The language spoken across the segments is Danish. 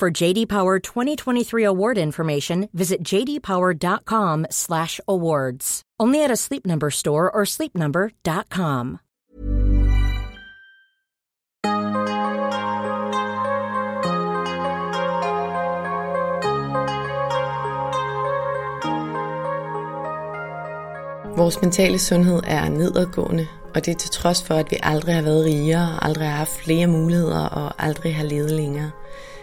For JD Power 2023 award information, visit jdpower.com/awards. Only at a Sleep Number store or sleepnumber.com. Vores mentale sundhed er nedadgående, og det er til trods for, at vi aldrig har været rigere, aldrig har haft flere muligheder og aldrig har levet længere.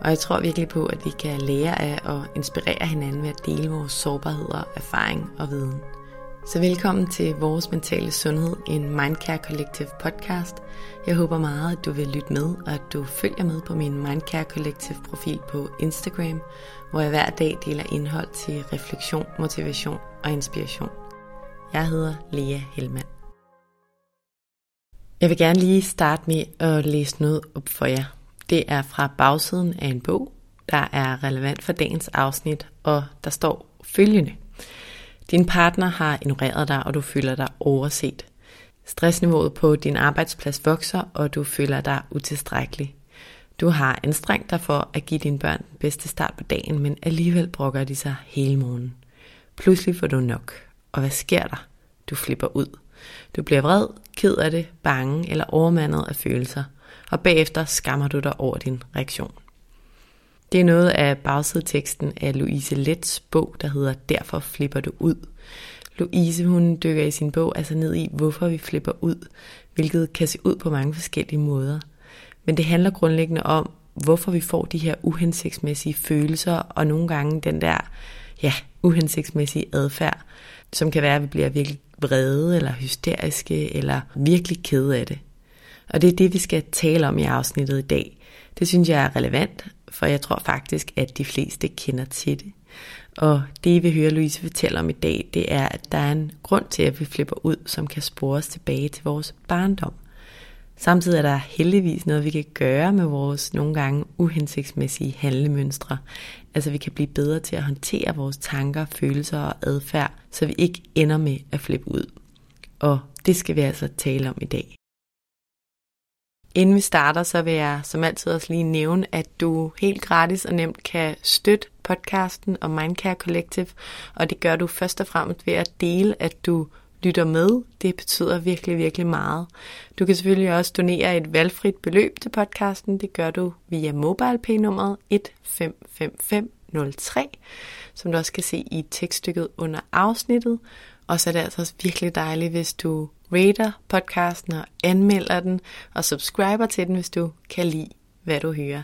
Og jeg tror virkelig på, at vi kan lære af og inspirere hinanden ved at dele vores sårbarheder, erfaring og viden. Så velkommen til Vores Mentale Sundhed, en Mindcare Collective podcast. Jeg håber meget, at du vil lytte med, og at du følger med på min Mindcare Collective profil på Instagram, hvor jeg hver dag deler indhold til refleksion, motivation og inspiration. Jeg hedder Lea Helmand. Jeg vil gerne lige starte med at læse noget op for jer. Det er fra bagsiden af en bog, der er relevant for dagens afsnit, og der står følgende. Din partner har ignoreret dig, og du føler dig overset. Stressniveauet på din arbejdsplads vokser, og du føler dig utilstrækkelig. Du har anstrengt dig for at give dine børn den bedste start på dagen, men alligevel brokker de sig hele morgenen. Pludselig får du nok. Og hvad sker der? Du flipper ud. Du bliver vred, ked af det, bange eller overmandet af følelser, og bagefter skammer du dig over din reaktion. Det er noget af bagsideteksten af Louise Lets bog, der hedder Derfor flipper du ud. Louise hun dykker i sin bog altså ned i, hvorfor vi flipper ud, hvilket kan se ud på mange forskellige måder. Men det handler grundlæggende om, hvorfor vi får de her uhensigtsmæssige følelser, og nogle gange den der ja, uhensigtsmæssige adfærd, som kan være, at vi bliver virkelig vrede, eller hysteriske, eller virkelig kede af det. Og det er det, vi skal tale om i afsnittet i dag. Det synes jeg er relevant, for jeg tror faktisk, at de fleste kender til det. Og det, vi hører Louise fortælle om i dag, det er, at der er en grund til, at vi flipper ud, som kan spores tilbage til vores barndom. Samtidig er der heldigvis noget, vi kan gøre med vores nogle gange uhensigtsmæssige handlemønstre. Altså vi kan blive bedre til at håndtere vores tanker, følelser og adfærd, så vi ikke ender med at flippe ud. Og det skal vi altså tale om i dag. Inden vi starter, så vil jeg som altid også lige nævne, at du helt gratis og nemt kan støtte podcasten og Mindcare Collective, og det gør du først og fremmest ved at dele, at du lytter med. Det betyder virkelig, virkelig meget. Du kan selvfølgelig også donere et valgfrit beløb til podcasten. Det gør du via MobilePay-nummeret 155503, som du også kan se i tekststykket under afsnittet. Og så er det altså også virkelig dejligt, hvis du rater podcasten og anmelder den, og subscriber til den, hvis du kan lide, hvad du hører.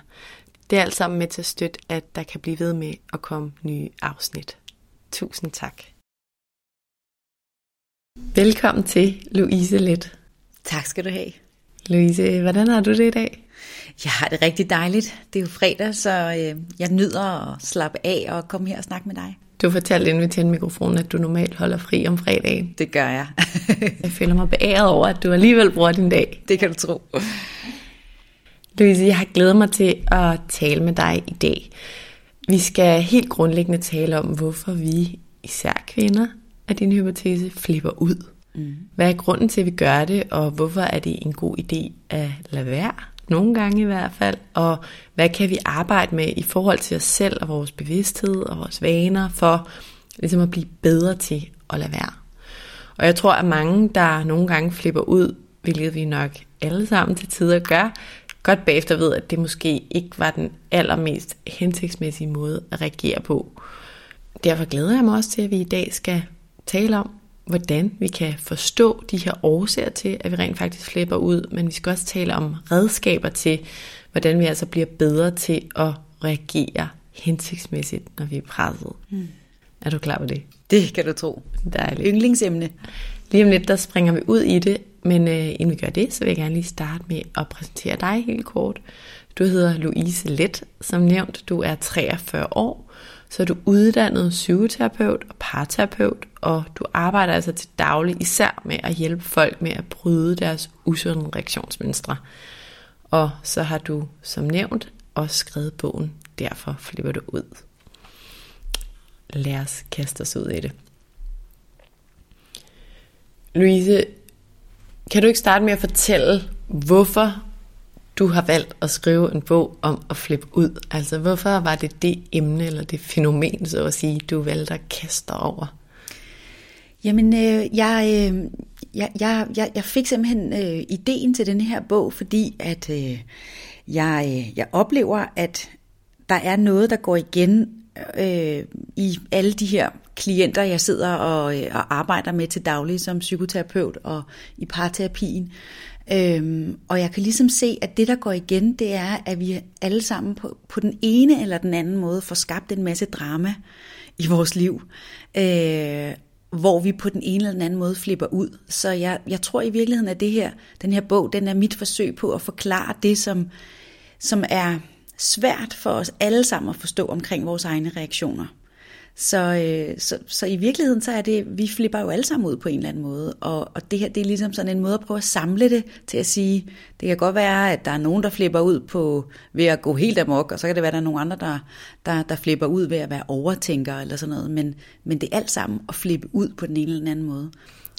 Det er alt sammen med til at støtte, at der kan blive ved med at komme nye afsnit. Tusind tak. Velkommen til Louise Let. Tak skal du have. Louise, hvordan har du det i dag? Jeg har det rigtig dejligt. Det er jo fredag, så øh, jeg nyder at slappe af og komme her og snakke med dig. Du fortalte inden vi tændte mikrofonen, at du normalt holder fri om fredagen. Det gør jeg. jeg føler mig beæret over, at du alligevel bruger din dag. Det kan du tro. Louise, jeg har glædet mig til at tale med dig i dag. Vi skal helt grundlæggende tale om, hvorfor vi, især kvinder, af din hypotese flipper ud. Mm. Hvad er grunden til, at vi gør det, og hvorfor er det en god idé at lade være? Nogle gange i hvert fald. Og hvad kan vi arbejde med i forhold til os selv og vores bevidsthed og vores vaner for ligesom at blive bedre til at lade være? Og jeg tror, at mange, der nogle gange flipper ud, hvilket vi nok alle sammen til tider gør, godt bagefter ved, at det måske ikke var den allermest hensigtsmæssige måde at reagere på. Derfor glæder jeg mig også til, at vi i dag skal tale om, hvordan vi kan forstå de her årsager til, at vi rent faktisk flipper ud, men vi skal også tale om redskaber til, hvordan vi altså bliver bedre til at reagere hensigtsmæssigt, når vi er presset. Mm. Er du klar på det? Det kan du tro. Dejligt. Yndlingsemne. Lige om lidt, der springer vi ud i det, men øh, inden vi gør det, så vil jeg gerne lige starte med at præsentere dig helt kort. Du hedder Louise Let, som nævnt. Du er 43 år, så er du uddannet psykoterapeut og parterapeut, og du arbejder altså til daglig især med at hjælpe folk med at bryde deres usunde reaktionsmønstre. Og så har du, som nævnt, også skrevet bogen Derfor flipper du ud. Lad os kaste os ud i det. Louise, kan du ikke starte med at fortælle, hvorfor du har valgt at skrive en bog om at flippe ud? Altså, hvorfor var det det emne eller det fænomen, så at sige, du valgte at kaste dig over? Jamen, øh, jeg, øh, jeg, jeg, jeg, jeg fik simpelthen øh, ideen til den her bog, fordi at øh, jeg, øh, jeg oplever, at der er noget, der går igen øh, i alle de her klienter, jeg sidder og, øh, og arbejder med til daglig som psykoterapeut og i parterapien. Øhm, og jeg kan ligesom se, at det, der går igen, det er, at vi alle sammen på, på den ene eller den anden måde får skabt en masse drama i vores liv. Øh, hvor vi på den ene eller den anden måde flipper ud. Så jeg, jeg tror i virkeligheden, at det her, den her bog, den er mit forsøg på at forklare det, som, som er svært for os alle sammen at forstå omkring vores egne reaktioner. Så, øh, så, så i virkeligheden så er det, vi flipper jo alle sammen ud på en eller anden måde, og, og det her det er ligesom sådan en måde at prøve at samle det til at sige, det kan godt være, at der er nogen, der flipper ud på ved at gå helt amok, og så kan det være, at der er nogen andre, der, der, der flipper ud ved at være overtænker eller sådan noget, men, men det er alt sammen at flippe ud på den ene eller den anden måde.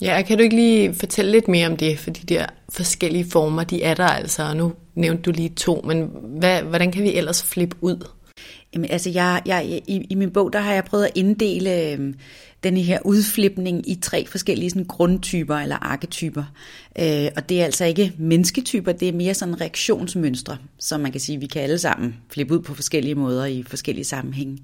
Ja, kan du ikke lige fortælle lidt mere om det, for de der forskellige former, de er der altså, og nu nævnte du lige to, men hvad, hvordan kan vi ellers flippe ud? Jamen, altså, jeg, jeg, i, i min bog, der har jeg prøvet at inddele øh, denne her udflipning i tre forskellige sådan, grundtyper eller arketyper. Øh, og det er altså ikke mennesketyper, det er mere sådan reaktionsmønstre, som man kan sige, vi kan alle sammen flippe ud på forskellige måder i forskellige sammenhænge.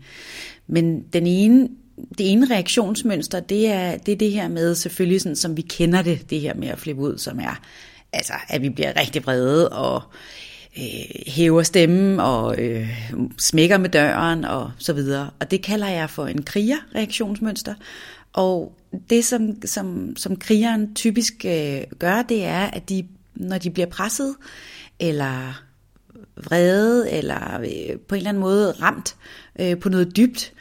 Men den ene det ene reaktionsmønster, det er, det er det her med, selvfølgelig sådan, som vi kender det, det her med at flippe ud, som er, altså, at vi bliver rigtig vrede og øh, hæver stemmen og øh, smækker med døren og så videre. Og det kalder jeg for en kriger-reaktionsmønster. Og det, som, som, som krigeren typisk øh, gør, det er, at de, når de bliver presset, eller vrede, eller øh, på en eller anden måde ramt øh, på noget dybt,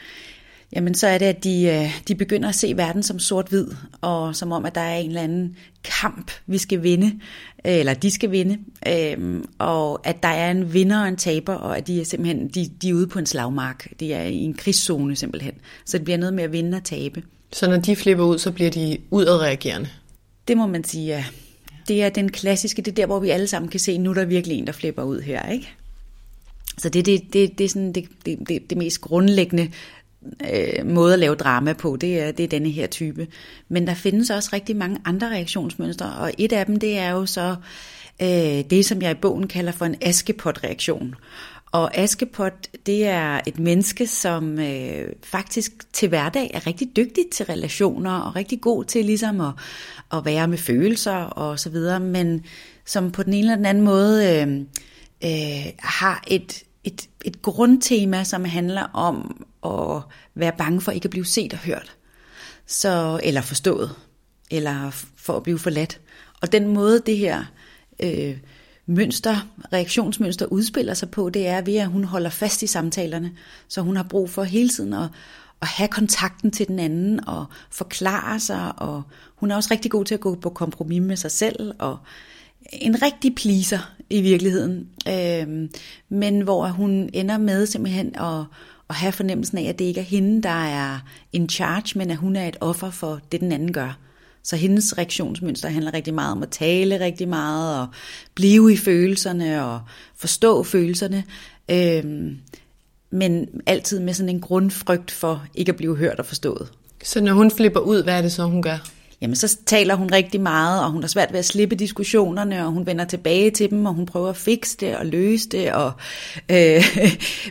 jamen så er det, at de, øh, de begynder at se verden som sort-hvid, og som om, at der er en eller anden kamp, vi skal vinde, eller de skal vinde, øhm, og at der er en vinder og en taber, og at de er simpelthen de, de er ude på en slagmark. De er i en krigszone simpelthen. Så det bliver noget med at vinde og tabe. Så når de flipper ud, så bliver de udadreagerende? Det må man sige, ja. Det er den klassiske, det er der, hvor vi alle sammen kan se, nu er der virkelig en, der flipper ud her, ikke? Så det, det, det, det er sådan det, det, det, det mest grundlæggende øh, måde at lave drama på, det er, det er denne her type. Men der findes også rigtig mange andre reaktionsmønstre, og et af dem, det er jo så øh, det, som jeg i bogen kalder for en askepot-reaktion. Og Askepot, det er et menneske, som øh, faktisk til hverdag er rigtig dygtig til relationer, og rigtig god til ligesom at, at være med følelser og så videre, men som på den ene eller den anden måde øh, øh, har et, et, et grundtema, som handler om at være bange for ikke at blive set og hørt, så, eller forstået, eller for at blive forladt. Og den måde, det her øh, mønster, reaktionsmønster udspiller sig på, det er ved, at hun holder fast i samtalerne. Så hun har brug for hele tiden at, at have kontakten til den anden og forklare sig. Og hun er også rigtig god til at gå på kompromis med sig selv og en rigtig pleaser i virkeligheden. Øh, men hvor hun ender med simpelthen at, at have fornemmelsen af, at det ikke er hende, der er in charge, men at hun er et offer for det, den anden gør. Så hendes reaktionsmønster handler rigtig meget om at tale rigtig meget, og blive i følelserne, og forstå følelserne. Øh, men altid med sådan en grundfrygt for ikke at blive hørt og forstået. Så når hun flipper ud, hvad er det så, hun gør? Jamen så taler hun rigtig meget, og hun har svært ved at slippe diskussionerne, og hun vender tilbage til dem, og hun prøver at fikse det og løse det, og øh,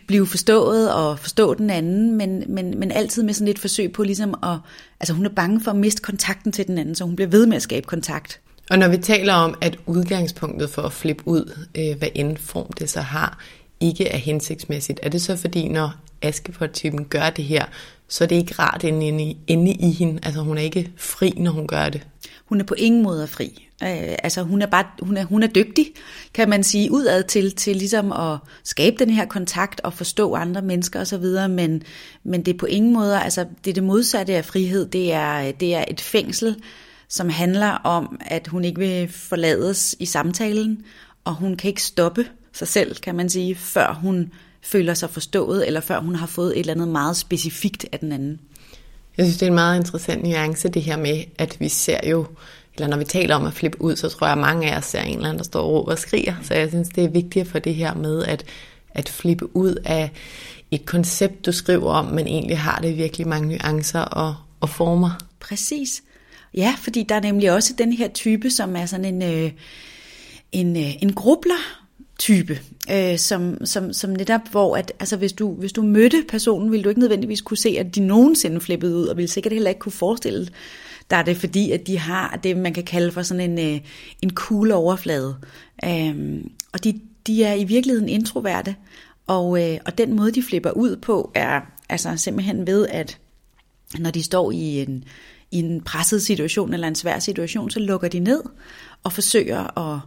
blive forstået og forstå den anden, men, men, men altid med sådan et forsøg på ligesom at, altså hun er bange for at miste kontakten til den anden, så hun bliver ved med at skabe kontakt. Og når vi taler om, at udgangspunktet for at flippe ud, øh, hvad end form det så har, ikke er hensigtsmæssigt, er det så fordi, når Askepot-typen gør det her, så er det ikke rart inde i, inde i hende? Altså hun er ikke fri, når hun gør det? Hun er på ingen måde fri. Øh, altså hun er bare hun er, hun er dygtig, kan man sige, udad til, til ligesom at skabe den her kontakt og forstå andre mennesker osv., men, men det er på ingen måde, altså det er det modsatte af frihed, det er, det er et fængsel, som handler om, at hun ikke vil forlades i samtalen, og hun kan ikke stoppe sig selv, kan man sige, før hun føler sig forstået, eller før hun har fået et eller andet meget specifikt af den anden. Jeg synes, det er en meget interessant nuance, det her med, at vi ser jo, eller når vi taler om at flippe ud, så tror jeg, at mange af os ser en eller anden, der står og råber og skriger. Så jeg synes, det er vigtigt for det her med at, at flippe ud af et koncept, du skriver om, men egentlig har det virkelig mange nuancer og, og former. Præcis. Ja, fordi der er nemlig også den her type, som er sådan en, øh, en, øh, en grubler type, øh, som, som, som netop, hvor at, altså hvis, du, hvis du mødte personen, ville du ikke nødvendigvis kunne se, at de nogensinde flippede ud, og ville sikkert heller ikke kunne forestille dig det, fordi at de har det, man kan kalde for sådan en, øh, en cool overflade. Øh, og de, de er i virkeligheden introverte, og, øh, og den måde, de flipper ud på, er altså simpelthen ved, at når de står i en, i en presset situation eller en svær situation, så lukker de ned og forsøger at,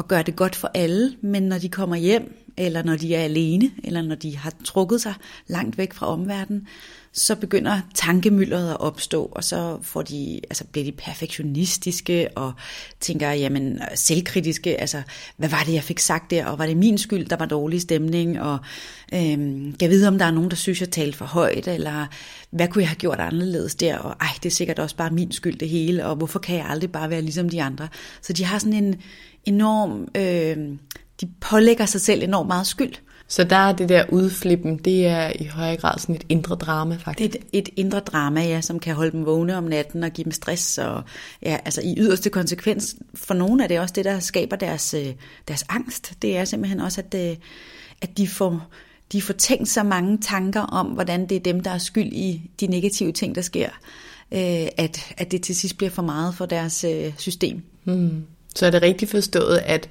at gøre det godt for alle, men når de kommer hjem, eller når de er alene, eller når de har trukket sig langt væk fra omverdenen, så begynder tankemyldret at opstå, og så får de, altså bliver de perfektionistiske og tænker, jamen selvkritiske, altså hvad var det, jeg fik sagt der, og var det min skyld, der var dårlig stemning, og øhm, jeg ved, om der er nogen, der synes, jeg talte for højt, eller hvad kunne jeg have gjort anderledes der, og ej, det er sikkert også bare min skyld det hele, og hvorfor kan jeg aldrig bare være ligesom de andre? Så de har sådan en enorm, øh, de pålægger sig selv enormt meget skyld, så der er det der udflippen, det er i høj grad sådan et indre drama faktisk. Det er et, et indre drama, ja, som kan holde dem vågne om natten og give dem stress. Og, ja, altså i yderste konsekvens, for nogle er det også det, der skaber deres, øh, deres angst. Det er simpelthen også, at, øh, at de får, de får tænkt så mange tanker om, hvordan det er dem, der er skyld i de negative ting, der sker, øh, at, at det til sidst bliver for meget for deres system. Hmm. Så er det rigtigt forstået, at,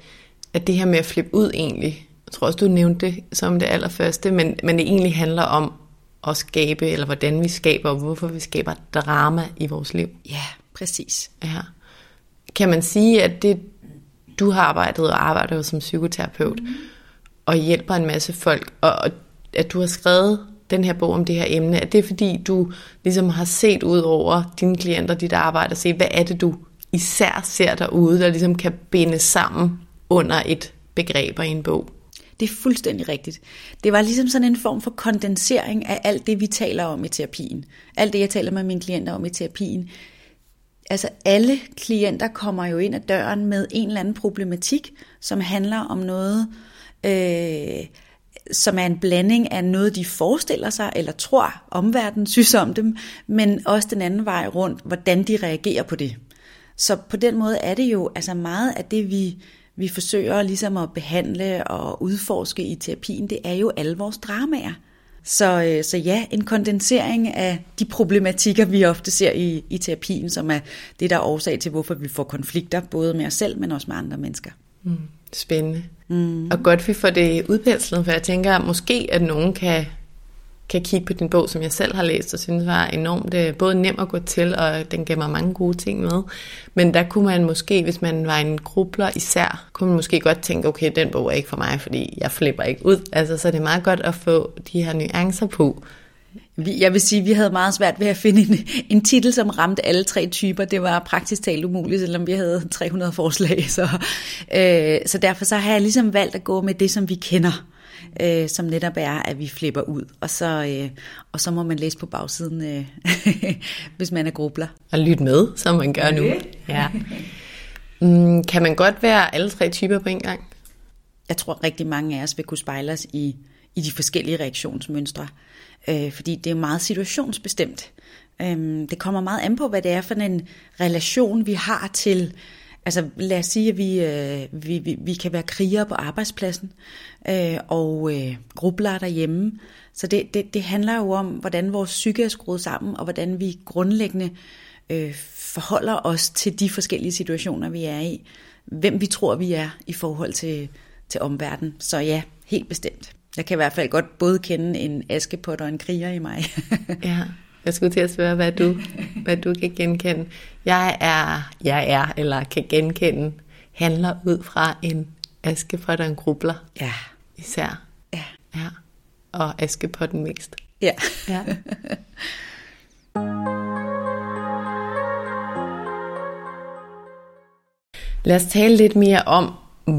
at det her med at flippe ud egentlig jeg tror også, du nævnte det som det allerførste, men, men det egentlig handler om at skabe, eller hvordan vi skaber, og hvorfor vi skaber drama i vores liv. Ja, præcis. Ja. Kan man sige, at det, du har arbejdet og arbejder jo som psykoterapeut, mm. og hjælper en masse folk, og, og at du har skrevet den her bog om det her emne, at det er fordi, du ligesom har set ud over dine klienter, dit arbejde, og set, hvad er det, du især ser derude, der ligesom kan binde sammen under et begreb i en bog? Det er fuldstændig rigtigt. Det var ligesom sådan en form for kondensering af alt det, vi taler om i terapien. Alt det, jeg taler med mine klienter om i terapien. Altså alle klienter kommer jo ind ad døren med en eller anden problematik, som handler om noget, øh, som er en blanding af noget, de forestiller sig eller tror, omverdenen synes om dem, men også den anden vej rundt, hvordan de reagerer på det. Så på den måde er det jo altså meget af det, vi vi forsøger ligesom at behandle og udforske i terapien, det er jo alle vores dramaer. Så, øh, så ja, en kondensering af de problematikker, vi ofte ser i, i terapien, som er det, der er årsag til, hvorfor vi får konflikter, både med os selv, men også med andre mennesker. Mm, spændende. Mm. Og godt, vi får det udpenslet, for jeg tænker, at måske at nogen kan kan kigge på din bog, som jeg selv har læst, og synes var enormt øh, både nem at gå til, og den gav mig mange gode ting med. Men der kunne man måske, hvis man var en grubler især, kunne man måske godt tænke, okay, den bog er ikke for mig, fordi jeg flipper ikke ud. Altså, så det er meget godt at få de her nuancer på. Jeg vil sige, at vi havde meget svært ved at finde en, en titel, som ramte alle tre typer. Det var praktisk talt umuligt, selvom vi havde 300 forslag. Så, øh, så derfor så har jeg ligesom valgt at gå med det, som vi kender øh, som netop er, at vi flipper ud. Og så, øh, og så må man læse på bagsiden, øh, hvis man er grubler. Og lytte med, som man gør nu. Ja. Mm, kan man godt være alle tre typer på en gang? Jeg tror, rigtig mange af os vil kunne spejle os i, i de forskellige reaktionsmønstre. Øh, fordi det er meget situationsbestemt. Øhm, det kommer meget an på, hvad det er for en relation, vi har til Altså lad os sige, at vi, øh, vi, vi, vi kan være krigere på arbejdspladsen øh, og øh, grubler derhjemme. Så det, det, det handler jo om, hvordan vores psyke er skruet sammen, og hvordan vi grundlæggende øh, forholder os til de forskellige situationer, vi er i. Hvem vi tror, vi er i forhold til, til omverdenen. Så ja, helt bestemt. Jeg kan i hvert fald godt både kende en askepot og en kriger i mig. ja. Jeg skulle til at spørge, hvad du, hvad du kan genkende. Jeg er, jeg er, eller kan genkende, handler ud fra en askepot og en grubler. Ja. Især. Ja. Ja. Og askepotten mest. Ja. ja. Lad os tale lidt mere om,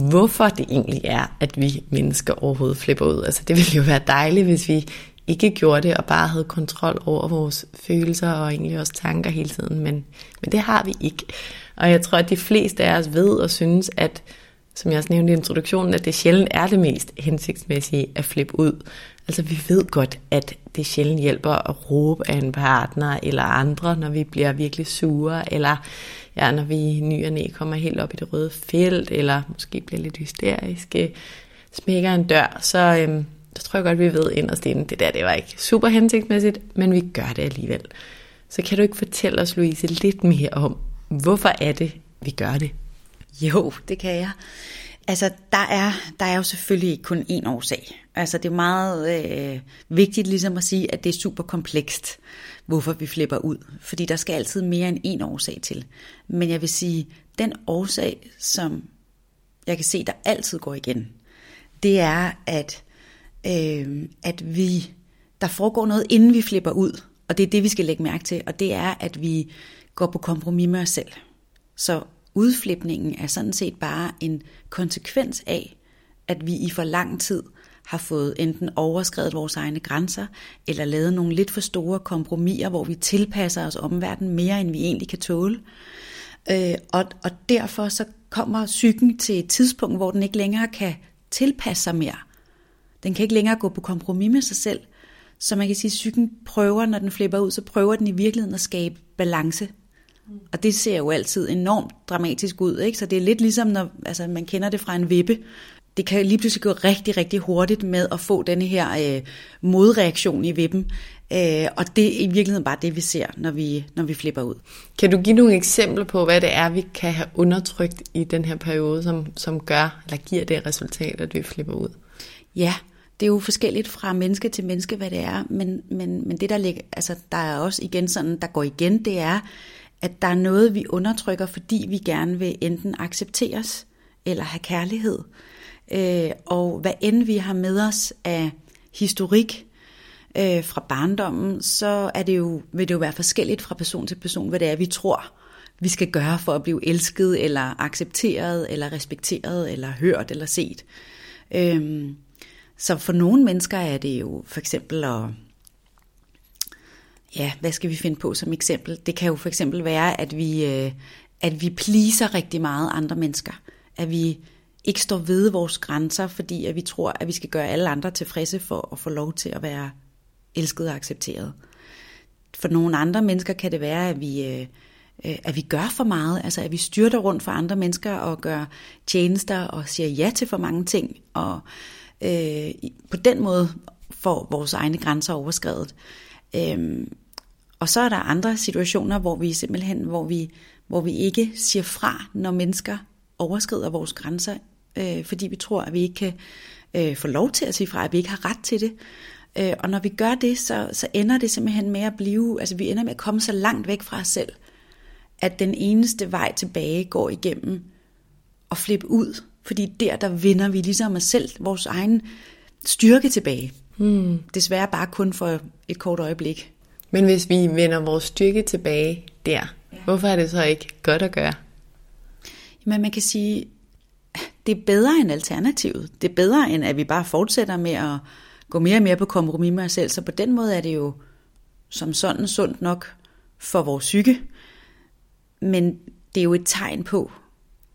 hvorfor det egentlig er, at vi mennesker overhovedet flipper ud. Altså det ville jo være dejligt, hvis vi ikke gjorde det og bare havde kontrol over vores følelser og egentlig også tanker hele tiden, men, men det har vi ikke. Og jeg tror, at de fleste af os ved og synes, at som jeg også nævnte i introduktionen, at det sjældent er det mest hensigtsmæssige at flippe ud. Altså vi ved godt, at det sjældent hjælper at råbe af en partner eller andre, når vi bliver virkelig sure, eller ja, når vi ny og næ kommer helt op i det røde felt, eller måske bliver lidt hysteriske, smækker en dør, så, øhm, så tror jeg godt, vi ved inderst inde, det der, det var ikke super hensigtsmæssigt, men vi gør det alligevel. Så kan du ikke fortælle os, Louise, lidt mere om, hvorfor er det, vi gør det? Jo, det kan jeg. Altså, der er, der er jo selvfølgelig ikke kun én årsag. Altså, det er meget øh, vigtigt ligesom at sige, at det er super komplekst, hvorfor vi flipper ud. Fordi der skal altid mere end én årsag til. Men jeg vil sige, den årsag, som jeg kan se, der altid går igen, det er, at øh, at vi, der foregår noget, inden vi flipper ud. Og det er det, vi skal lægge mærke til. Og det er, at vi går på kompromis med os selv. Så udflipningen er sådan set bare en konsekvens af, at vi i for lang tid har fået enten overskrevet vores egne grænser, eller lavet nogle lidt for store kompromiser, hvor vi tilpasser os omverdenen mere, end vi egentlig kan tåle. Øh, og, og derfor så kommer psyken til et tidspunkt, hvor den ikke længere kan tilpasse sig mere. Den kan ikke længere gå på kompromis med sig selv. Så man kan sige, at psyken prøver, når den flipper ud, så prøver den i virkeligheden at skabe balance. Og det ser jo altid enormt dramatisk ud. Ikke? Så det er lidt ligesom, når altså, man kender det fra en vippe. Det kan lige pludselig gå rigtig, rigtig hurtigt med at få denne her øh, modreaktion i vippen. Øh, og det er i virkeligheden bare det, vi ser, når vi, når vi flipper ud. Kan du give nogle eksempler på, hvad det er, vi kan have undertrykt i den her periode, som, som gør, eller giver det resultat, at vi flipper ud? Ja, det er jo forskelligt fra menneske til menneske, hvad det er, men, men, men det der, ligger, altså, der er også igen sådan, der går igen, det er, at der er noget, vi undertrykker, fordi vi gerne vil enten accepteres eller have kærlighed. Øh, og hvad end vi har med os af historik øh, fra barndommen, så er det jo, vil det jo være forskelligt fra person til person, hvad det er, vi tror, vi skal gøre for at blive elsket, eller accepteret, eller respekteret, eller hørt, eller set. Øh, så for nogle mennesker er det jo for eksempel at, ja, hvad skal vi finde på som eksempel? Det kan jo for eksempel være, at vi, øh, at vi pleaser rigtig meget andre mennesker. At vi ikke står ved vores grænser, fordi at vi tror, at vi skal gøre alle andre tilfredse for at få lov til at være elsket og accepteret. For nogle andre mennesker kan det være, at vi, øh, øh at vi gør for meget, altså at vi styrter rundt for andre mennesker og gør tjenester og siger ja til for mange ting, og øh, øh, på den måde får vores egne grænser overskrevet. Øh, og så er der andre situationer, hvor vi simpelthen, hvor vi, hvor vi ikke siger fra, når mennesker overskrider vores grænser, øh, fordi vi tror, at vi ikke kan øh, få lov til at sige fra, at vi ikke har ret til det. Øh, og når vi gør det, så, så ender det simpelthen med at blive, altså vi ender med at komme så langt væk fra os selv, at den eneste vej tilbage går igennem at flippe ud fordi der, der vinder vi ligesom os selv, vores egen styrke tilbage. Hmm. Desværre bare kun for et kort øjeblik. Men hvis vi vender vores styrke tilbage der, ja. hvorfor er det så ikke godt at gøre? Jamen man kan sige, det er bedre end alternativet. Det er bedre end at vi bare fortsætter med at gå mere og mere på kompromis med os selv. Så på den måde er det jo som sådan sundt nok for vores psyke. Men det er jo et tegn på,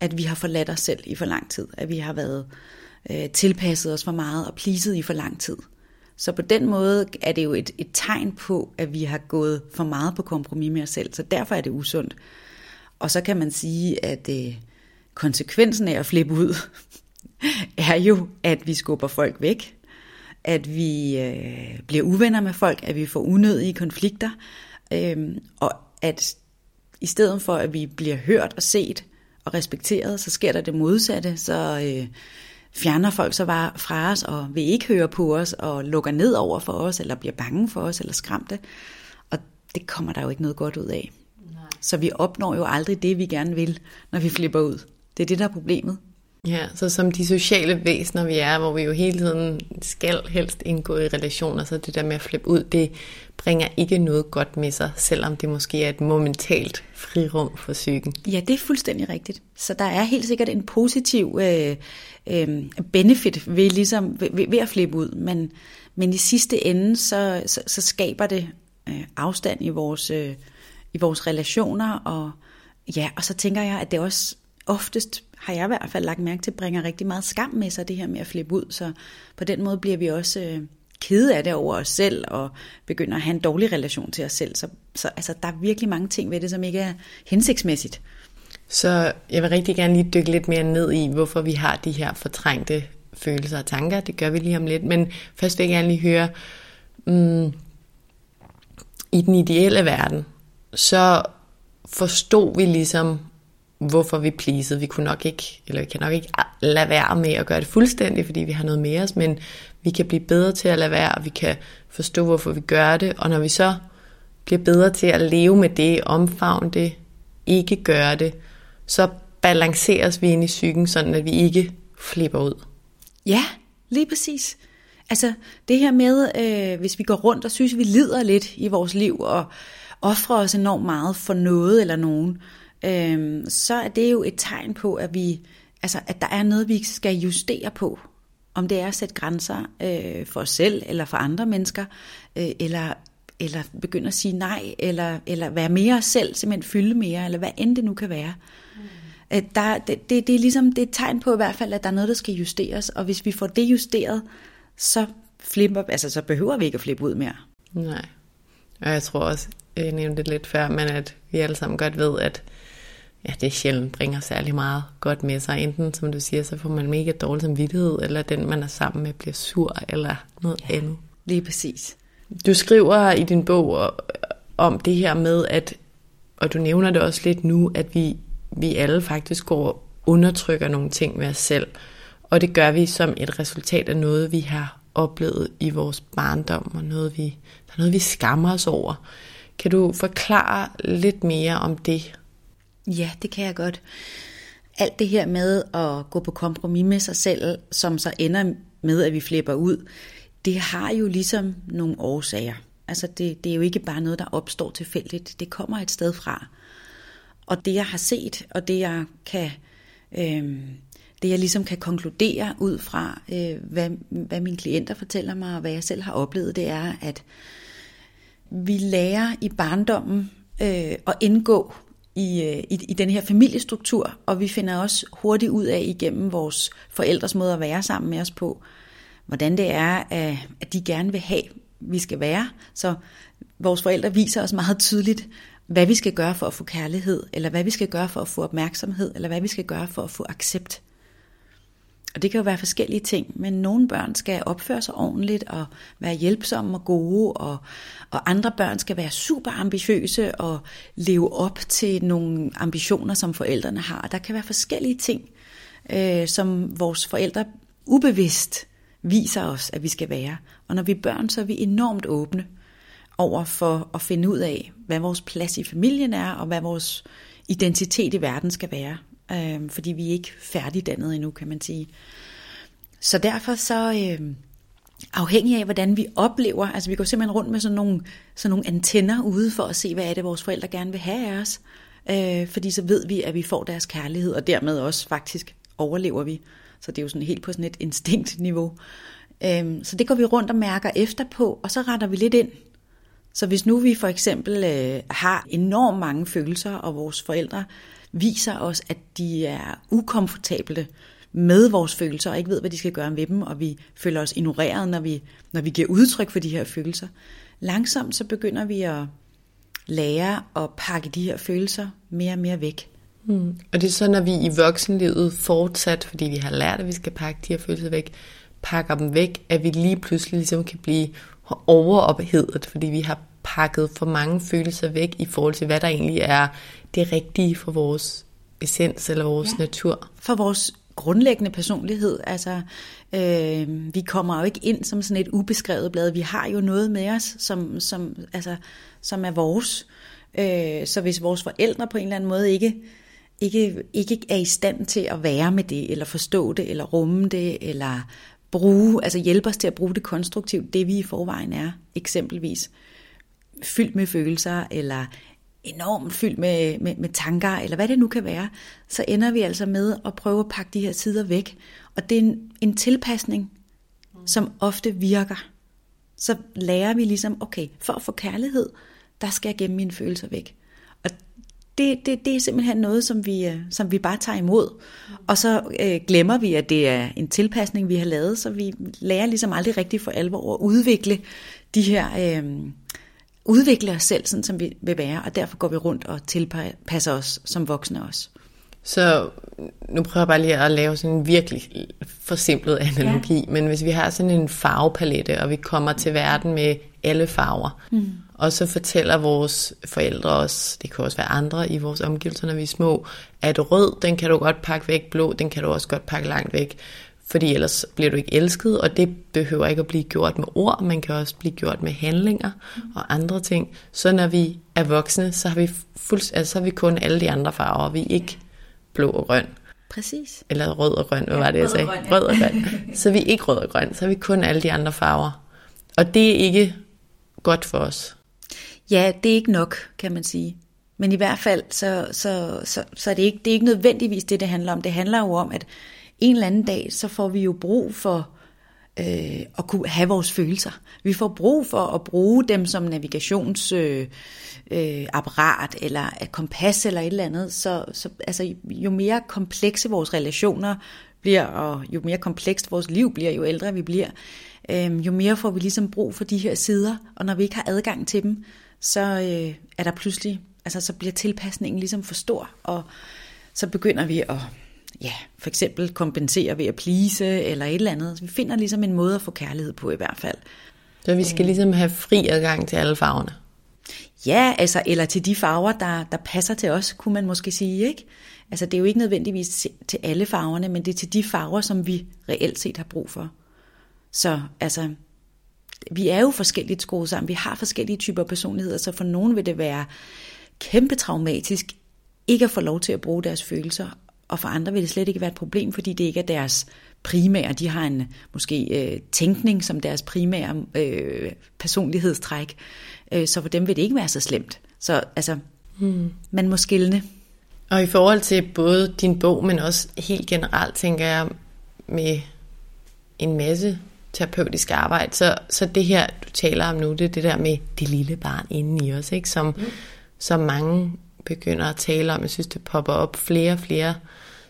at vi har forladt os selv i for lang tid, at vi har været øh, tilpasset os for meget og pleaset i for lang tid. Så på den måde er det jo et, et tegn på, at vi har gået for meget på kompromis med os selv, så derfor er det usundt. Og så kan man sige, at øh, konsekvensen af at flippe ud, er jo, at vi skubber folk væk, at vi øh, bliver uvenner med folk, at vi får unødige konflikter, øh, og at i stedet for, at vi bliver hørt og set og respekteret, så sker der det modsatte, så øh, fjerner folk så bare fra os og vil ikke høre på os og lukker ned over for os, eller bliver bange for os, eller skræmte. Og det kommer der jo ikke noget godt ud af. Nej. Så vi opnår jo aldrig det, vi gerne vil, når vi flipper ud. Det er det, der er problemet. Ja, så som de sociale væsener vi er, hvor vi jo hele tiden skal helst indgå i relationer, så det der med at flippe ud, det bringer ikke noget godt med sig, selvom det måske er et momentalt frirum for psyken. Ja, det er fuldstændig rigtigt. Så der er helt sikkert en positiv øh, øh, benefit ved, ligesom, ved, ved at flippe ud, men, men i sidste ende, så, så, så skaber det øh, afstand i vores, øh, i vores relationer, og ja, og så tænker jeg, at det også oftest har jeg i hvert fald lagt mærke til, bringer rigtig meget skam med sig, det her med at flippe ud. Så på den måde bliver vi også øh, kede af det over os selv, og begynder at have en dårlig relation til os selv. Så, så altså, der er virkelig mange ting ved det, som ikke er hensigtsmæssigt. Så jeg vil rigtig gerne lige dykke lidt mere ned i, hvorfor vi har de her fortrængte følelser og tanker. Det gør vi lige om lidt. Men først vil jeg gerne lige høre, mm, i den ideelle verden, så forstod vi ligesom hvorfor vi pleasede. Vi kunne nok ikke, eller vi kan nok ikke lade være med at gøre det fuldstændig, fordi vi har noget med os, men vi kan blive bedre til at lade være, og vi kan forstå, hvorfor vi gør det, og når vi så bliver bedre til at leve med det, omfavne det, ikke gøre det, så balanceres vi ind i psyken, sådan at vi ikke flipper ud. Ja, lige præcis. Altså det her med, øh, hvis vi går rundt og synes, vi lider lidt i vores liv, og offrer os enormt meget for noget eller nogen, øh, så er det jo et tegn på, at vi, altså, at der er noget, vi skal justere på. Om det er at sætte grænser øh, for os selv eller for andre mennesker, øh, eller, eller begynde at sige nej, eller, eller være mere os selv, simpelthen fylde mere, eller hvad end det nu kan være. Mm. Der, det, det, det er ligesom det er et tegn på i hvert fald, at der er noget, der skal justeres, og hvis vi får det justeret, så, flipper, altså, så behøver vi ikke at flippe ud mere. Nej, og jeg tror også, jeg nævnte det lidt før, men at vi alle sammen godt ved, at ja, det sjældent bringer særlig meget godt med sig. Enten, som du siger, så får man mega dårlig samvittighed, eller den, man er sammen med, bliver sur, eller noget ja, andet. lige præcis. Du skriver i din bog om det her med, at, og du nævner det også lidt nu, at vi, vi alle faktisk går og undertrykker nogle ting med os selv. Og det gør vi som et resultat af noget, vi har oplevet i vores barndom, og noget, vi, der er noget, vi skammer os over. Kan du forklare lidt mere om det? Ja, det kan jeg godt. Alt det her med at gå på kompromis med sig selv, som så ender med, at vi flipper ud, det har jo ligesom nogle årsager. Altså det, det er jo ikke bare noget, der opstår tilfældigt. Det kommer et sted fra. Og det jeg har set, og det jeg kan, øh, det jeg ligesom kan konkludere ud fra, øh, hvad, hvad mine klienter fortæller mig, og hvad jeg selv har oplevet, det er, at vi lærer i barndommen øh, at indgå i, øh, i, i den her familiestruktur, og vi finder også hurtigt ud af igennem vores forældres måde at være sammen med os på, hvordan det er, at de gerne vil have, vi skal være. Så vores forældre viser os meget tydeligt, hvad vi skal gøre for at få kærlighed, eller hvad vi skal gøre for at få opmærksomhed, eller hvad vi skal gøre for at få accept. Og det kan jo være forskellige ting, men nogle børn skal opføre sig ordentligt og være hjælpsomme og gode, og, og andre børn skal være super ambitiøse og leve op til nogle ambitioner, som forældrene har. Der kan være forskellige ting, øh, som vores forældre ubevidst viser os, at vi skal være. Og når vi er børn, så er vi enormt åbne over for at finde ud af, hvad vores plads i familien er, og hvad vores identitet i verden skal være øh, fordi vi er ikke færdigdannet endnu, kan man sige. Så derfor så, øh, afhængig af hvordan vi oplever, altså vi går simpelthen rundt med sådan nogle, sådan nogle antenner ude for at se, hvad er det, vores forældre gerne vil have af os. Øh, fordi så ved vi, at vi får deres kærlighed, og dermed også faktisk overlever vi. Så det er jo sådan helt på sådan et instinktniveau. Øh, så det går vi rundt og mærker efter på, og så retter vi lidt ind. Så hvis nu vi for eksempel øh, har enormt mange følelser, og vores forældre viser os, at de er ukomfortable med vores følelser, og ikke ved, hvad de skal gøre med dem, og vi føler os ignoreret, når vi, når vi giver udtryk for de her følelser. Langsomt så begynder vi at lære at pakke de her følelser mere og mere væk. Mm. Og det er så, når vi i voksenlivet fortsat, fordi vi har lært, at vi skal pakke de her følelser væk, pakker dem væk, at vi lige pludselig ligesom kan blive overophedet, fordi vi har pakket for mange følelser væk i forhold til, hvad der egentlig er det rigtige for vores essens eller vores ja. natur. For vores grundlæggende personlighed. Altså, øh, vi kommer jo ikke ind som sådan et ubeskrevet blad. Vi har jo noget med os, som, som, altså, som er vores. Øh, så hvis vores forældre på en eller anden måde ikke, ikke, ikke er i stand til at være med det, eller forstå det, eller rumme det, eller bruge, altså hjælpe os til at bruge det konstruktivt, det vi i forvejen er, eksempelvis fyldt med følelser, eller enormt fyldt med, med, med tanker, eller hvad det nu kan være, så ender vi altså med at prøve at pakke de her sider væk. Og det er en, en tilpasning, som ofte virker. Så lærer vi ligesom, okay, for at få kærlighed, der skal jeg gemme mine følelser væk. Og det, det, det er simpelthen noget, som vi, øh, som vi bare tager imod. Og så øh, glemmer vi, at det er en tilpasning, vi har lavet, så vi lærer ligesom aldrig rigtig for alvor at udvikle de her... Øh, udvikle os selv, sådan som vi vil være, og derfor går vi rundt og tilpasser os som voksne også. Så nu prøver jeg bare lige at lave sådan en virkelig forsimplet analogi, ja. men hvis vi har sådan en farvepalette, og vi kommer til verden med alle farver, mm. og så fortæller vores forældre os, det kan også være andre i vores omgivelser, når vi er små, at rød, den kan du godt pakke væk, blå, den kan du også godt pakke langt væk, fordi ellers bliver du ikke elsket, og det behøver ikke at blive gjort med ord, man kan også blive gjort med handlinger og andre ting. Så når vi er voksne, så har vi, fuld, altså, så har vi kun alle de andre farver, vi er ikke blå og grøn. Præcis. Eller rød og grøn, hvad var det, jeg sagde? Rød og grøn, ja. rød og grøn. Så vi er ikke rød og grøn, så har vi kun alle de andre farver. Og det er ikke godt for os. Ja, det er ikke nok, kan man sige. Men i hvert fald, så, så, så, så er det, ikke, det er ikke nødvendigvis det, det handler om. Det handler jo om, at en eller anden dag, så får vi jo brug for øh, at kunne have vores følelser. Vi får brug for at bruge dem som navigationsapparat, øh, øh, apparat, eller et kompas eller et eller andet. Så, så altså, jo mere komplekse vores relationer bliver, og jo mere komplekst vores liv bliver, jo ældre vi bliver, øh, jo mere får vi ligesom brug for de her sider. Og når vi ikke har adgang til dem, så øh, er der pludselig, altså så bliver tilpasningen ligesom for stor, og så begynder vi at ja, for eksempel kompensere ved at plise eller et eller andet. Så vi finder ligesom en måde at få kærlighed på i hvert fald. Så vi skal ligesom have fri adgang til alle farverne? Ja, altså, eller til de farver, der, der passer til os, kunne man måske sige, ikke? Altså, det er jo ikke nødvendigvis til alle farverne, men det er til de farver, som vi reelt set har brug for. Så altså, vi er jo forskelligt skruet sammen. Vi har forskellige typer personligheder, så for nogen vil det være kæmpe traumatisk ikke at få lov til at bruge deres følelser, og for andre vil det slet ikke være et problem, fordi det ikke er deres primære. De har en måske øh, tænkning som deres primære øh, personlighedstræk, øh, så for dem vil det ikke være så slemt. Så altså, hmm. man må skille. Og i forhold til både din bog, men også helt generelt, tænker jeg, med en masse terapeutisk arbejde, så, så det her, du taler om nu, det er det der med det lille barn inde i os, ikke? Som, mm. som mange begynder at tale om. Jeg synes, det popper op flere og flere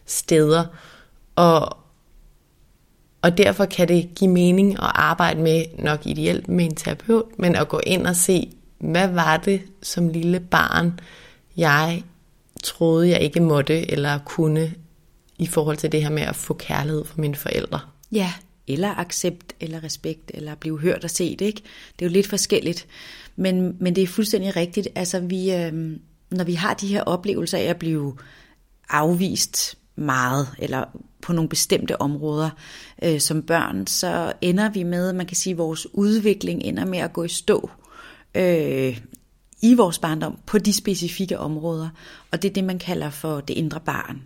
steder. Og, og derfor kan det give mening at arbejde med, nok ideelt med en terapeut, men at gå ind og se, hvad var det som lille barn, jeg troede, jeg ikke måtte eller kunne i forhold til det her med at få kærlighed fra mine forældre. Ja, eller accept, eller respekt, eller blive hørt og set, ikke? Det er jo lidt forskelligt. Men, men det er fuldstændig rigtigt. Altså, vi, øh, når vi har de her oplevelser af at blive afvist meget, eller på nogle bestemte områder øh, som børn, så ender vi med, man kan sige, at vores udvikling ender med at gå i stå øh, i vores barndom på de specifikke områder. Og det er det, man kalder for det indre barn.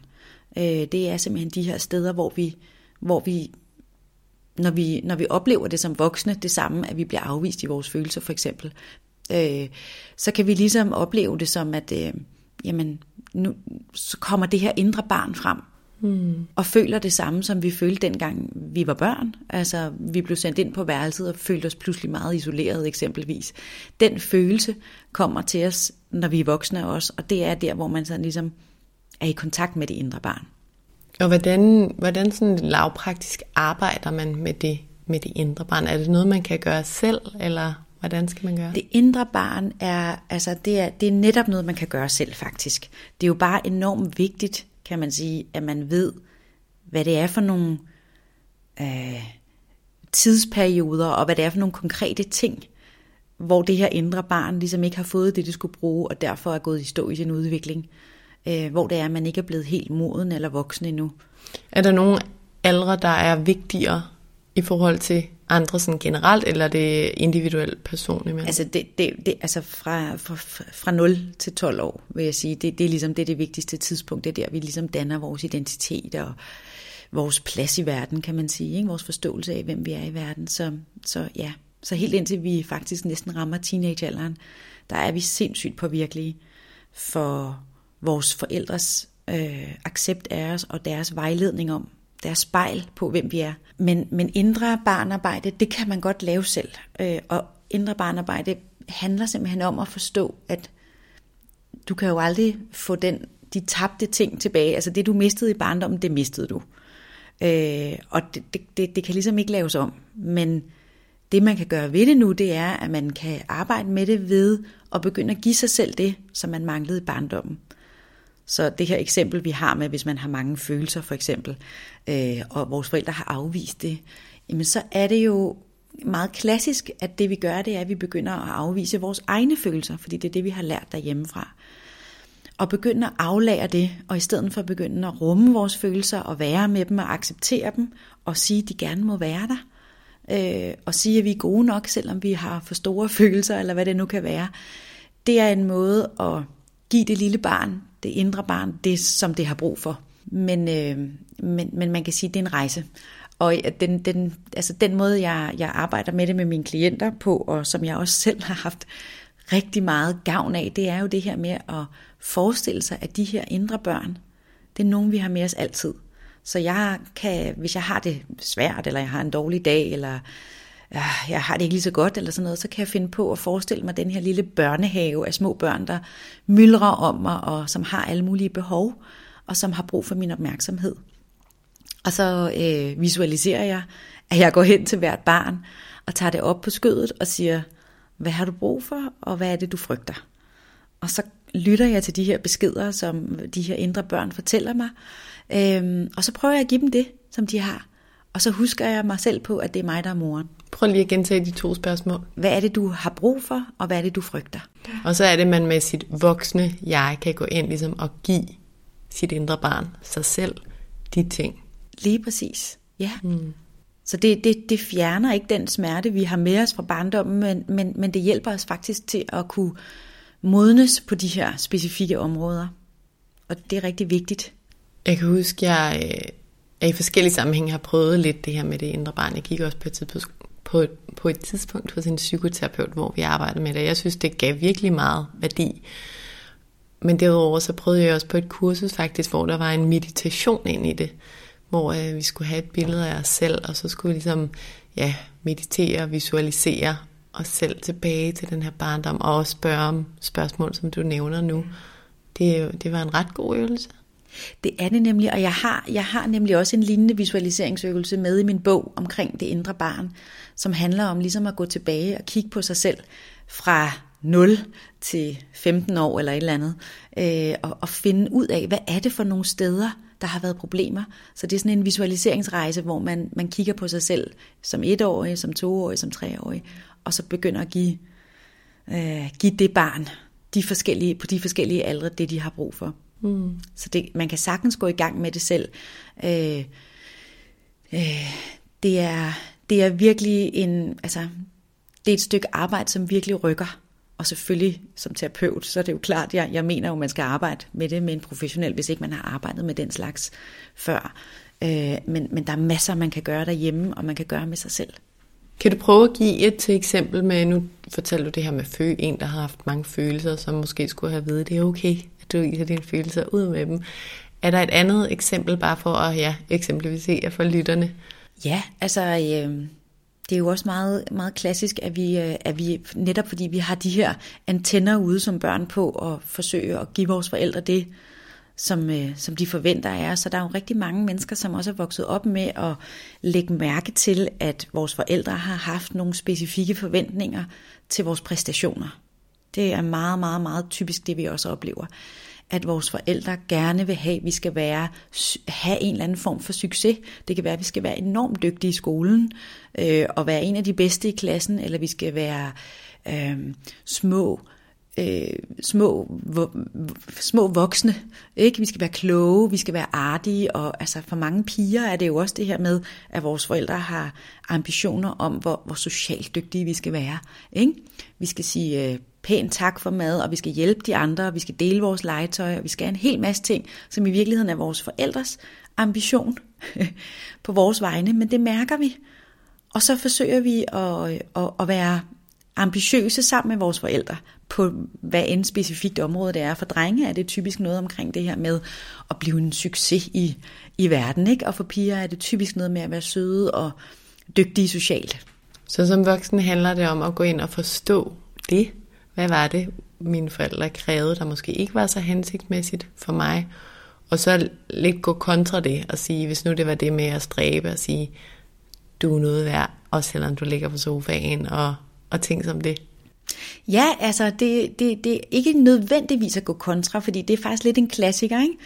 Øh, det er simpelthen de her steder, hvor vi, hvor vi når vi, når vi oplever det som voksne, det samme, at vi bliver afvist i vores følelser for eksempel, øh, så kan vi ligesom opleve det som, at øh, jamen, nu så kommer det her indre barn frem, mm. og føler det samme, som vi følte dengang vi var børn. Altså, vi blev sendt ind på værelset og følte os pludselig meget isoleret eksempelvis. Den følelse kommer til os, når vi er voksne også, og det er der, hvor man så ligesom er i kontakt med det indre barn. Og hvordan, hvordan sådan lavpraktisk arbejder man med det, med det indre barn? Er det noget, man kan gøre selv, eller hvordan skal man gøre? Det indre barn er, altså det er, det er netop noget, man kan gøre selv faktisk. Det er jo bare enormt vigtigt, kan man sige, at man ved, hvad det er for nogle øh, tidsperioder, og hvad det er for nogle konkrete ting, hvor det her indre barn ligesom ikke har fået det, det skulle bruge, og derfor er gået i stå i sin udvikling. Øh, hvor det er, at man ikke er blevet helt moden eller voksen endnu. Er der nogle aldre, der er vigtigere i forhold til andre sådan generelt, eller det individuelt personligt? Men? Altså, det, det, det, altså fra, fra, fra 0 til 12 år, vil jeg sige, det, det er ligesom det, er det vigtigste tidspunkt. Det er der, vi ligesom danner vores identitet og vores plads i verden, kan man sige. Ikke? Vores forståelse af, hvem vi er i verden. Så, så ja, så helt indtil vi faktisk næsten rammer teenagealderen, der er vi sindssygt påvirkelige for vores forældres øh, accept af os og deres vejledning om, deres spejl på, hvem vi er. Men, men indre barnarbejde, det kan man godt lave selv. Øh, og indre barnarbejde handler simpelthen om at forstå, at du kan jo aldrig få den, de tabte ting tilbage. Altså det, du mistede i barndommen, det mistede du. Øh, og det, det, det, det kan ligesom ikke laves om. Men det, man kan gøre ved det nu, det er, at man kan arbejde med det ved at begynde at give sig selv det, som man manglede i barndommen. Så det her eksempel, vi har med, hvis man har mange følelser for eksempel, øh, og vores forældre har afvist det, jamen så er det jo meget klassisk, at det vi gør, det er, at vi begynder at afvise vores egne følelser, fordi det er det, vi har lært derhjemmefra. Og begynde at aflære det, og i stedet for at begynde at rumme vores følelser og være med dem og acceptere dem, og sige, at de gerne må være der, øh, og sige, at vi er gode nok, selvom vi har for store følelser, eller hvad det nu kan være, det er en måde at give det lille barn det indre barn det, som det har brug for. Men, øh, men, men man kan sige, at det er en rejse. Og øh, den, den, altså den måde, jeg, jeg arbejder med det med mine klienter på, og som jeg også selv har haft rigtig meget gavn af, det er jo det her med at forestille sig, at de her indre børn, det er nogen, vi har med os altid. Så jeg kan, hvis jeg har det svært, eller jeg har en dårlig dag, eller Ah, jeg har det ikke lige så godt, eller sådan noget, så kan jeg finde på at forestille mig den her lille børnehave af små børn, der myldrer om mig, og som har alle mulige behov, og som har brug for min opmærksomhed. Og så øh, visualiserer jeg, at jeg går hen til hvert barn, og tager det op på skødet og siger, hvad har du brug for, og hvad er det, du frygter? Og så lytter jeg til de her beskeder, som de her indre børn fortæller mig, øhm, og så prøver jeg at give dem det, som de har. Og så husker jeg mig selv på, at det er mig, der er moren. Prøv lige at gentage de to spørgsmål. Hvad er det, du har brug for, og hvad er det, du frygter? Og så er det, man med sit voksne jeg kan gå ind ligesom og give sit indre barn, sig selv, de ting. Lige præcis, ja. Mm. Så det, det, det fjerner ikke den smerte, vi har med os fra barndommen, men, men, men det hjælper os faktisk til at kunne modnes på de her specifikke områder. Og det er rigtig vigtigt. Jeg kan huske, jeg, øh, jeg i forskellige sammenhænge har prøvet lidt det her med det indre barn. Jeg gik også på et tidspunkt på et, på et tidspunkt hos en psykoterapeut, hvor vi arbejdede med det. Jeg synes, det gav virkelig meget værdi. Men derudover så prøvede jeg også på et kursus faktisk, hvor der var en meditation ind i det, hvor øh, vi skulle have et billede af os selv, og så skulle vi ligesom ja, meditere og visualisere os selv tilbage til den her barndom, og også spørge om spørgsmål, som du nævner nu. Det, det var en ret god øvelse. Det er det nemlig, og jeg har, jeg har nemlig også en lignende visualiseringsøvelse med i min bog omkring det indre barn, som handler om ligesom at gå tilbage og kigge på sig selv fra 0 til 15 år eller et eller andet, øh, og, og finde ud af, hvad er det for nogle steder, der har været problemer. Så det er sådan en visualiseringsrejse, hvor man, man kigger på sig selv som etårig, som toårig, som treårig, og så begynder at give, øh, give det barn de forskellige, på de forskellige aldre det, de har brug for. Mm. Så det, man kan sagtens gå i gang med det selv. Øh, øh, det, er, det er virkelig en, altså, det er et stykke arbejde, som virkelig rykker. Og selvfølgelig som terapeut, så er det jo klart, jeg, jeg mener jo, man skal arbejde med det med en professionel, hvis ikke man har arbejdet med den slags før. Øh, men, men der er masser, man kan gøre derhjemme, og man kan gøre med sig selv. Kan du prøve at give et til eksempel med, nu fortæller du det her med fø, en der har haft mange følelser, som måske skulle have videt, det er okay, du viser dine følelser ud med dem. Er der et andet eksempel bare for at ja, eksemplificere for lytterne? Ja, altså øh, det er jo også meget, meget klassisk, at vi, øh, at vi netop fordi vi har de her antenner ude som børn på og forsøge at give vores forældre det, som, øh, som de forventer af os. Så der er jo rigtig mange mennesker, som også er vokset op med at lægge mærke til, at vores forældre har haft nogle specifikke forventninger til vores præstationer. Det er meget, meget, meget typisk det, vi også oplever. At vores forældre gerne vil have, at vi skal være, have en eller anden form for succes. Det kan være, at vi skal være enormt dygtige i skolen, øh, og være en af de bedste i klassen, eller vi skal være øh, små øh, små, vo, små voksne. Ikke? Vi skal være kloge, vi skal være artige, og altså for mange piger er det jo også det her med, at vores forældre har ambitioner om, hvor, hvor socialt dygtige vi skal være. Ikke? Vi skal sige øh, pænt tak for mad, og vi skal hjælpe de andre, og vi skal dele vores legetøj, og vi skal have en hel masse ting, som i virkeligheden er vores forældres ambition på vores vegne, men det mærker vi. Og så forsøger vi at, at, at være ambitiøse sammen med vores forældre på hvad end specifikt område det er. For drenge er det typisk noget omkring det her med at blive en succes i, i verden. Ikke? Og for piger er det typisk noget med at være søde og dygtige socialt. Så som voksen handler det om at gå ind og forstå det. Hvad var det, mine forældre krævede, der måske ikke var så hensigtsmæssigt for mig? Og så lidt gå kontra det og sige, hvis nu det var det med at stræbe og sige, du er noget værd, også selvom du ligger på sofaen og, og ting som det. Ja, altså det, det, det er ikke nødvendigvis at gå kontra, fordi det er faktisk lidt en klassiker, ikke?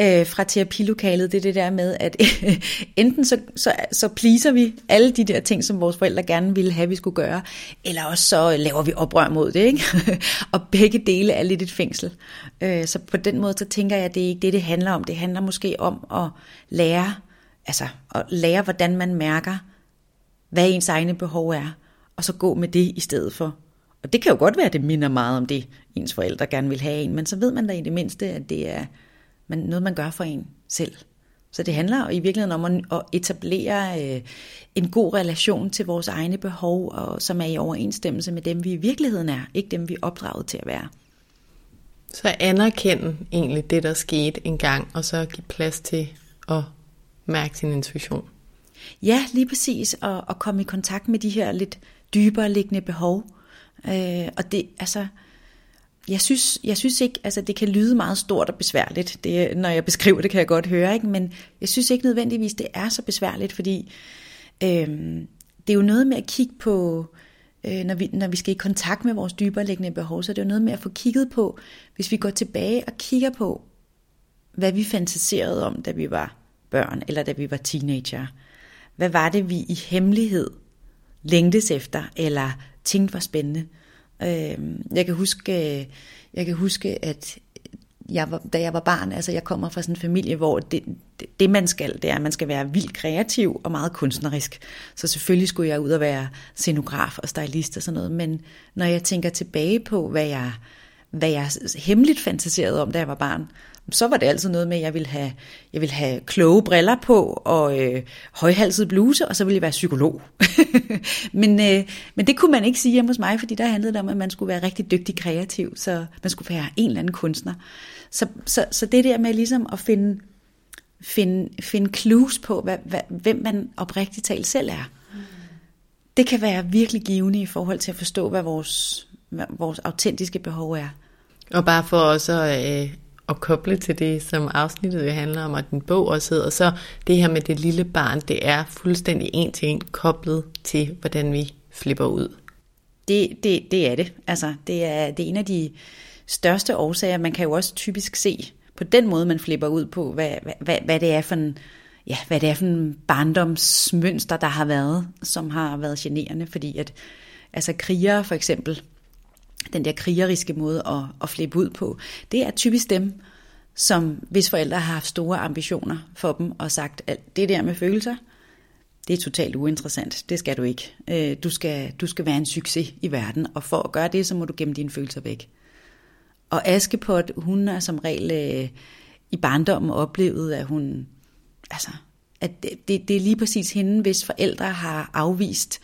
Øh, fra terapilokalet, det er det der med, at enten så, så, så pleaser vi alle de der ting, som vores forældre gerne ville have, vi skulle gøre, eller også så laver vi oprør mod det, ikke? og begge dele er lidt et fængsel. Øh, så på den måde, så tænker jeg, at det er ikke det, det handler om. Det handler måske om at lære, altså at lære, hvordan man mærker, hvad ens egne behov er, og så gå med det i stedet for og det kan jo godt være, at det minder meget om det, ens forældre gerne vil have en, men så ved man da i det mindste, at det er noget, man gør for en selv. Så det handler i virkeligheden om at etablere øh, en god relation til vores egne behov, og som er i overensstemmelse med dem, vi i virkeligheden er, ikke dem, vi er opdraget til at være. Så anerkende egentlig det, der skete engang, og så give plads til at mærke sin intuition. Ja, lige præcis, og, og komme i kontakt med de her lidt dybere liggende behov, Øh, og det, altså, jeg synes, jeg synes ikke, altså det kan lyde meget stort og besværligt, det, når jeg beskriver det, kan jeg godt høre, ikke? men jeg synes ikke nødvendigvis, det er så besværligt, fordi øh, det er jo noget med at kigge på, øh, når, vi, når vi skal i kontakt med vores dybereliggende behov, så det er jo noget med at få kigget på, hvis vi går tilbage og kigger på, hvad vi fantaserede om, da vi var børn, eller da vi var teenager. Hvad var det, vi i hemmelighed længtes efter, eller tænkte var spændende. Øh, Øh, jeg kan huske, øh, jeg kan huske, at jeg var, da jeg var barn, altså jeg kommer fra sådan en familie, hvor det, det, det man skal, det er, at man skal være vildt kreativ og meget kunstnerisk. Så selvfølgelig skulle jeg ud og være scenograf og stylist og sådan noget, men når jeg tænker tilbage på, hvad jeg, hvad jeg hemmeligt fantaserede om, da jeg var barn, så var det altid noget med, at jeg ville have, jeg ville have kloge briller på og øh, højhalset bluse, og så ville jeg være psykolog. men, øh, men det kunne man ikke sige hjemme hos mig, fordi der handlede det om, at man skulle være rigtig dygtig kreativ, så man skulle være en eller anden kunstner. Så, så, så det der med ligesom at finde, finde, finde clues på, hvad, hvad, hvem man oprigtigt talt selv er, det kan være virkelig givende i forhold til at forstå, hvad vores, hvad vores autentiske behov er. Og bare for også at, øh, at koble til det, som afsnittet jo handler om, at den bog også hedder, så det her med det lille barn, det er fuldstændig en til en koblet til, hvordan vi flipper ud. Det, det, det er det. Altså, det er, det er en af de største årsager. Man kan jo også typisk se på den måde, man flipper ud på, hvad, hvad, hvad det er for en, ja, hvad det er for en barndomsmønster, der har været, som har været generende, fordi at altså krigere for eksempel, den der krigeriske måde at, at flippe ud på, det er typisk dem, som hvis forældre har haft store ambitioner for dem og sagt, at det der med følelser, det er totalt uinteressant. Det skal du ikke. Øh, du skal, du skal være en succes i verden, og for at gøre det, så må du gemme dine følelser væk. Og Askepot, hun er som regel øh, i barndommen oplevet, at hun, altså, at det, det, det er lige præcis hende, hvis forældre har afvist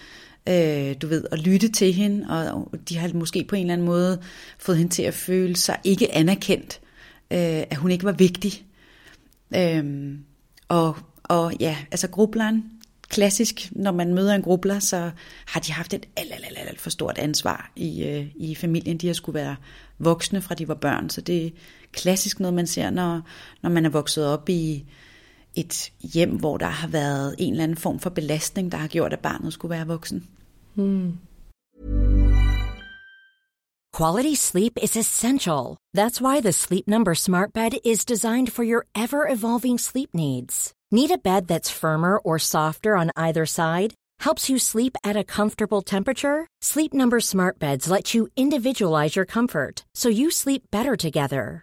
øh, du ved, at lytte til hende, og de har måske på en eller anden måde fået hende til at føle sig ikke anerkendt, øh, at hun ikke var vigtig. Øh, og, og ja, altså grubleren, klassisk, når man møder en grubler, så har de haft et alt, alt, alt, alt for stort ansvar i, øh, i familien. De har skulle være voksne fra de var børn, så det er klassisk noget, man ser, når, når man er vokset op i et hjem, hvor der har været en eller anden form for belastning, der har gjort, at barnet skulle være voksen. Hmm. Quality sleep is essential. That's why the Sleep Number Smart Bed is designed for your ever-evolving sleep needs. Need a bed that's firmer or softer on either side? Helps you sleep at a comfortable temperature? Sleep Number Smart Beds let you individualize your comfort so you sleep better together.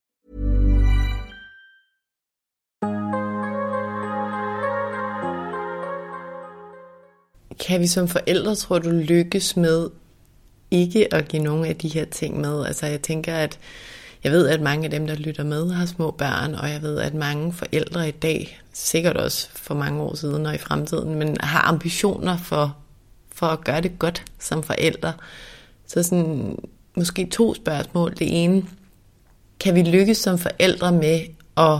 Kan vi som forældre, tror du, lykkes med ikke at give nogen af de her ting med? Altså jeg tænker, at Jeg ved, at mange af dem, der lytter med, har små børn, og jeg ved, at mange forældre i dag, sikkert også for mange år siden og i fremtiden, men har ambitioner for, for at gøre det godt som forældre. Så sådan, måske to spørgsmål. Det ene, kan vi lykkes som forældre med at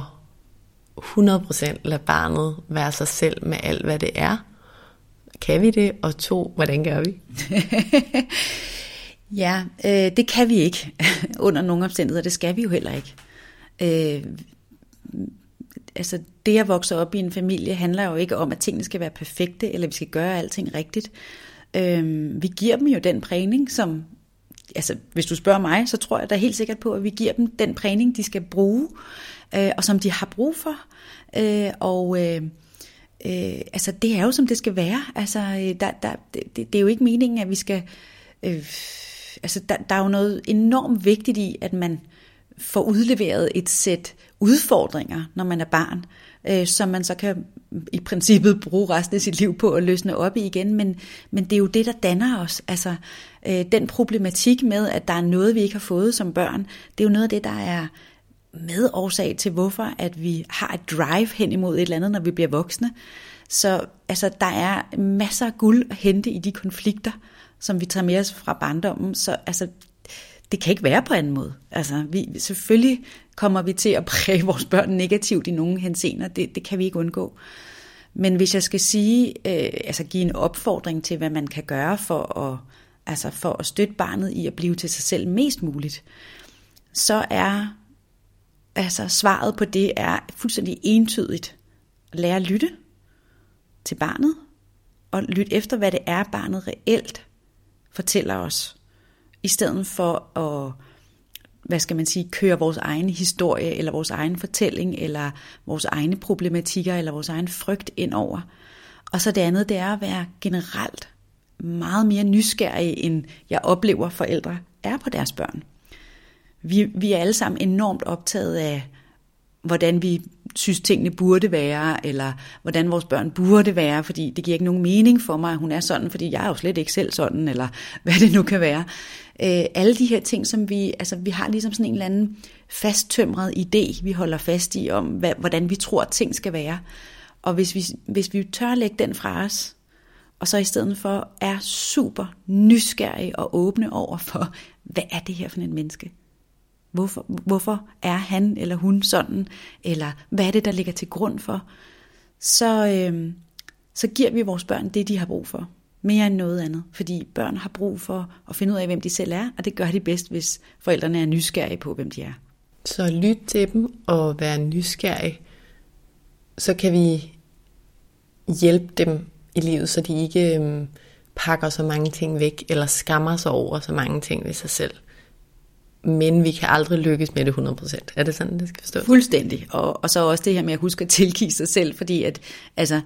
100% lade barnet være sig selv med alt, hvad det er? Kan vi det? Og to, hvordan gør vi? Ja, øh, det kan vi ikke under nogle omstændigheder. Det skal vi jo heller ikke. Øh, altså det at vokse op i en familie handler jo ikke om, at tingene skal være perfekte, eller vi skal gøre alting rigtigt. Øh, vi giver dem jo den prægning, som, altså hvis du spørger mig, så tror jeg da helt sikkert på, at vi giver dem den prægning, de skal bruge, øh, og som de har brug for. Øh, og øh, øh, altså det er jo som det skal være. Altså øh, der, der, det, det er jo ikke meningen, at vi skal... Øh, altså der, der er jo noget enormt vigtigt i, at man får udleveret et sæt udfordringer, når man er barn, øh, som man så kan mm, i princippet bruge resten af sit liv på at løsne op i igen, men, men det er jo det, der danner os. Altså øh, den problematik med, at der er noget, vi ikke har fået som børn, det er jo noget af det, der er medårsag til, hvorfor at vi har et drive hen imod et eller andet, når vi bliver voksne. Så altså, der er masser af guld at hente i de konflikter, som vi tager med os fra barndommen. Så altså, det kan ikke være på anden måde. Altså, vi, selvfølgelig kommer vi til at præge vores børn negativt i nogle henseender. Det, det kan vi ikke undgå. Men hvis jeg skal sige, øh, altså give en opfordring til, hvad man kan gøre for at, altså for at støtte barnet i at blive til sig selv mest muligt, så er altså svaret på det er fuldstændig entydigt. Lære at lytte til barnet, og lytte efter, hvad det er, barnet reelt fortæller os, i stedet for at hvad skal man sige, køre vores egen historie, eller vores egen fortælling, eller vores egne problematikker, eller vores egen frygt ind over. Og så det andet, det er at være generelt meget mere nysgerrig, end jeg oplever forældre er på deres børn. Vi, vi er alle sammen enormt optaget af, hvordan vi synes tingene burde være, eller hvordan vores børn burde være, fordi det giver ikke nogen mening for mig, at hun er sådan, fordi jeg er jo slet ikke selv sådan, eller hvad det nu kan være. Øh, alle de her ting, som vi, altså vi har ligesom sådan en eller anden fasttømret idé, vi holder fast i, om hvad, hvordan vi tror, at ting skal være. Og hvis vi, hvis vi tør lægge den fra os, og så i stedet for er super nysgerrige og åbne over for, hvad er det her for en menneske? Hvorfor, hvorfor er han eller hun sådan? Eller hvad er det, der ligger til grund for? Så, øh, så giver vi vores børn det, de har brug for. Mere end noget andet. Fordi børn har brug for at finde ud af, hvem de selv er, og det gør de bedst, hvis forældrene er nysgerrige på, hvem de er. Så lyt til dem og være nysgerrig. Så kan vi hjælpe dem i livet, så de ikke øh, pakker så mange ting væk, eller skammer sig over så mange ting ved sig selv men vi kan aldrig lykkes med det 100%. Er det sådan, det skal forstås? Fuldstændig. Og, og så også det her med at huske at tilgive sig selv, fordi at, altså,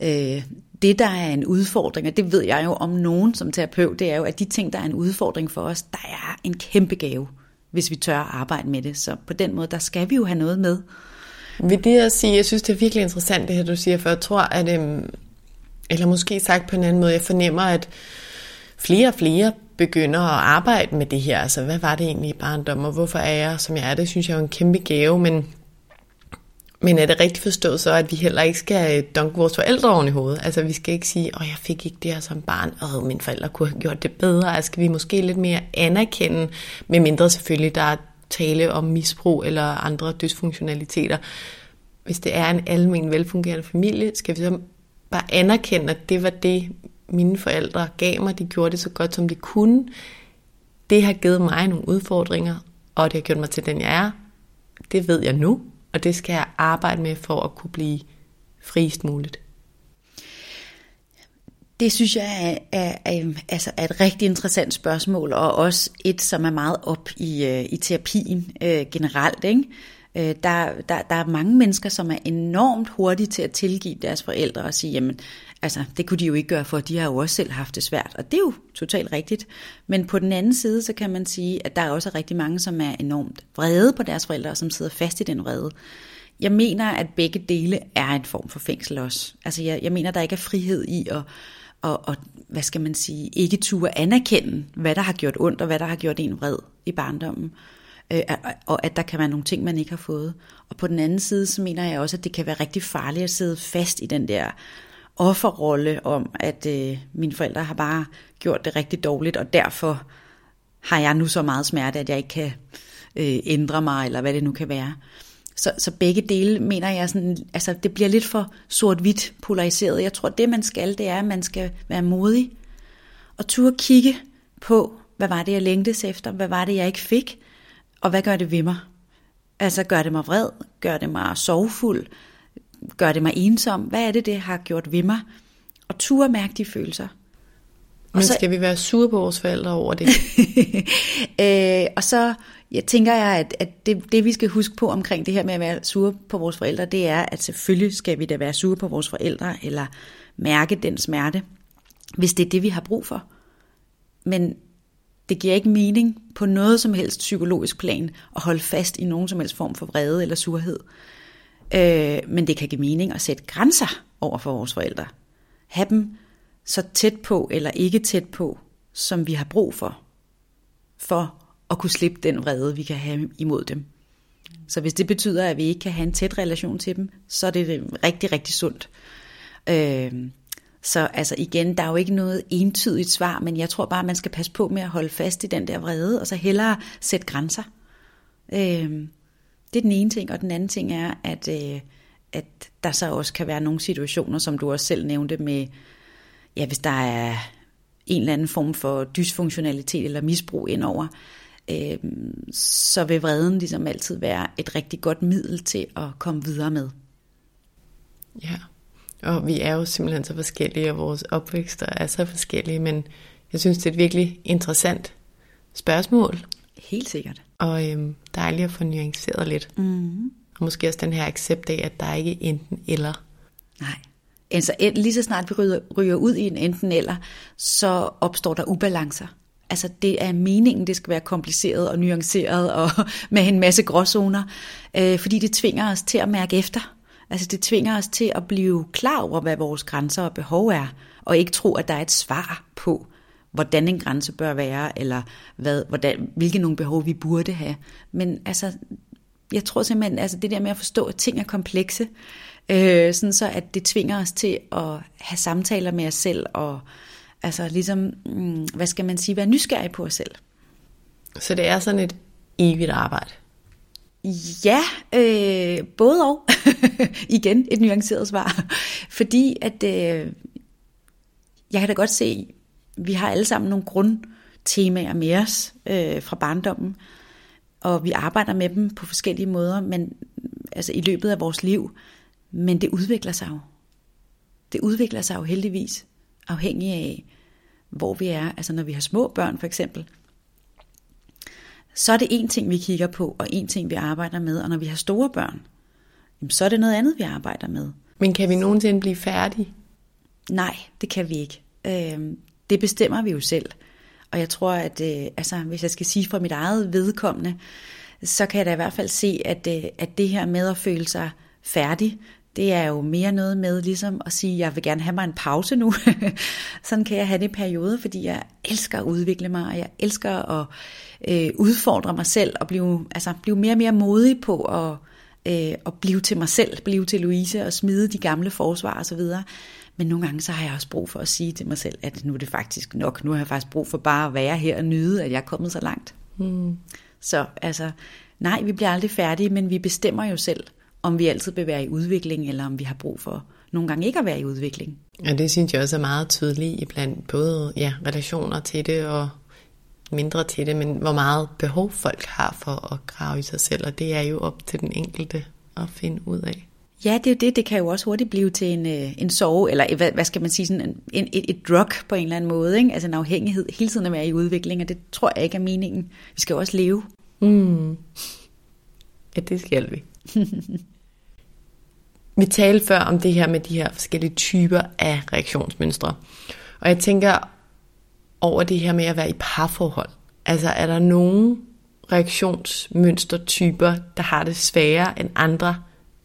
øh, det, der er en udfordring, og det ved jeg jo om nogen som terapeut, det er jo, at de ting, der er en udfordring for os, der er en kæmpe gave, hvis vi tør at arbejde med det. Så på den måde, der skal vi jo have noget med. Vil det at sige, jeg synes, det er virkelig interessant, det her, du siger, for jeg tror, at, øhm, eller måske sagt på en anden måde, jeg fornemmer, at flere og flere begynder at arbejde med det her. Altså, hvad var det egentlig i barndom, og hvorfor er jeg, som jeg er? Det synes jeg er en kæmpe gave, men, men er det rigtigt forstået så, at vi heller ikke skal øh, dunke vores forældre oven i hovedet? Altså, vi skal ikke sige, åh, jeg fik ikke det her som barn, og mine forældre kunne have gjort det bedre. Altså, skal vi måske lidt mere anerkende, med mindre selvfølgelig, der er tale om misbrug eller andre dysfunktionaliteter. Hvis det er en almen velfungerende familie, skal vi så bare anerkende, at det var det, mine forældre gav mig. De gjorde det så godt, som de kunne. Det har givet mig nogle udfordringer, og det har gjort mig til den, jeg er. Det ved jeg nu, og det skal jeg arbejde med for at kunne blive friest muligt. Det synes jeg er, er, er, altså er et rigtig interessant spørgsmål, og også et, som er meget op i, øh, i terapien øh, generelt. Ikke? Øh, der, der, der er mange mennesker, som er enormt hurtige til at tilgive deres forældre og sige, jamen, altså, det kunne de jo ikke gøre, for de har jo også selv haft det svært. Og det er jo totalt rigtigt. Men på den anden side, så kan man sige, at der er også rigtig mange, som er enormt vrede på deres forældre, og som sidder fast i den vrede. Jeg mener, at begge dele er en form for fængsel også. Altså, jeg, jeg mener, der ikke er frihed i at, og, og hvad skal man sige, ikke turde anerkende, hvad der har gjort ondt, og hvad der har gjort en vred i barndommen. Øh, og at der kan være nogle ting, man ikke har fået. Og på den anden side, så mener jeg også, at det kan være rigtig farligt at sidde fast i den der offerrolle om, at øh, mine forældre har bare gjort det rigtig dårligt, og derfor har jeg nu så meget smerte, at jeg ikke kan øh, ændre mig, eller hvad det nu kan være. Så, så begge dele mener jeg sådan, altså det bliver lidt for sort-hvidt polariseret. Jeg tror, det man skal, det er, at man skal være modig og turde kigge på, hvad var det, jeg længtes efter, hvad var det, jeg ikke fik, og hvad gør det ved mig? Altså gør det mig vred, gør det mig sorgfuld, gør det mig ensom, hvad er det, det har gjort ved mig? Og turde mærke de følelser. Men så, skal vi være sure på vores forældre over det? øh, og så jeg tænker jeg, at, at det, det vi skal huske på omkring det her med at være sure på vores forældre, det er, at selvfølgelig skal vi da være sure på vores forældre, eller mærke den smerte, hvis det er det, vi har brug for. Men det giver ikke mening på noget som helst psykologisk plan at holde fast i nogen som helst form for vrede eller surhed. Øh, men det kan give mening at sætte grænser over for vores forældre. Have dem så tæt på eller ikke tæt på, som vi har brug for, for at kunne slippe den vrede, vi kan have imod dem. Så hvis det betyder, at vi ikke kan have en tæt relation til dem, så er det rigtig, rigtig sundt. Øh, så altså igen, der er jo ikke noget entydigt svar, men jeg tror bare, at man skal passe på med at holde fast i den der vrede, og så hellere sætte grænser. Øh, det er den ene ting, og den anden ting er, at, øh, at der så også kan være nogle situationer, som du også selv nævnte med, ja, hvis der er en eller anden form for dysfunktionalitet eller misbrug indover, øh, så vil vreden ligesom altid være et rigtig godt middel til at komme videre med. Ja, og vi er jo simpelthen så forskellige, og vores opvækster er så forskellige, men jeg synes, det er et virkelig interessant spørgsmål. Helt sikkert. Og øhm, dejligt at få nuanceret lidt. Mm. Og måske også den her accept af, at der er ikke enten eller. Nej. Altså, lige så snart vi ryger, ryger ud i en enten eller, så opstår der ubalancer. Altså, det er meningen, det skal være kompliceret og nuanceret og med en masse gråzoner, øh, fordi det tvinger os til at mærke efter. Altså, det tvinger os til at blive klar over, hvad vores grænser og behov er, og ikke tro, at der er et svar på, hvordan en grænse bør være, eller hvad, hvordan, hvilke nogle behov vi burde have. Men altså, jeg tror simpelthen, altså det der med at forstå, at ting er komplekse, øh, sådan så at det tvinger os til at have samtaler med os selv, og altså ligesom, mm, hvad skal man sige, være nysgerrig på os selv. Så det er sådan et evigt arbejde? Ja, øh, både og. Igen et nuanceret svar. Fordi at øh, jeg kan da godt se, vi har alle sammen nogle grundtemaer med os øh, fra barndommen, og vi arbejder med dem på forskellige måder, men altså i løbet af vores liv. Men det udvikler sig jo. Det udvikler sig jo heldigvis, afhængig af, hvor vi er. Altså når vi har små børn for eksempel, så er det en ting, vi kigger på, og en ting, vi arbejder med. Og når vi har store børn, så er det noget andet, vi arbejder med. Men kan vi nogensinde blive færdige? Nej, det kan vi ikke. Øh, det bestemmer vi jo selv. Og jeg tror, at øh, altså, hvis jeg skal sige fra mit eget vedkommende, så kan jeg da i hvert fald se, at, øh, at det her med at føle sig færdig, det er jo mere noget med ligesom at sige, at jeg vil gerne have mig en pause nu. Sådan kan jeg have det i perioder, fordi jeg elsker at udvikle mig, og jeg elsker at øh, udfordre mig selv, og blive, altså, blive mere og mere modig på at, øh, at blive til mig selv, blive til Louise, og smide de gamle forsvar osv. Men nogle gange så har jeg også brug for at sige til mig selv, at nu er det faktisk nok, nu har jeg faktisk brug for bare at være her og nyde, at jeg er kommet så langt. Mm. Så altså, nej, vi bliver aldrig færdige, men vi bestemmer jo selv, om vi altid vil være i udvikling, eller om vi har brug for nogle gange ikke at være i udvikling. Ja, det synes jeg også er meget tydeligt i blandt både ja, relationer til det og mindre til det, men hvor meget behov folk har for at grave i sig selv, og det er jo op til den enkelte at finde ud af. Ja, det er jo det. Det kan jo også hurtigt blive til en, øh, en sove, eller hvad, hvad skal man sige, sådan en, en, et, et drug på en eller anden måde. Ikke? Altså en afhængighed hele tiden at være i udvikling, og det tror jeg ikke er meningen. Vi skal jo også leve. Mm. Ja, det skal vi. vi talte før om det her med de her forskellige typer af reaktionsmønstre. Og jeg tænker over det her med at være i parforhold. Altså er der nogle reaktionsmønstertyper, der har det sværere end andre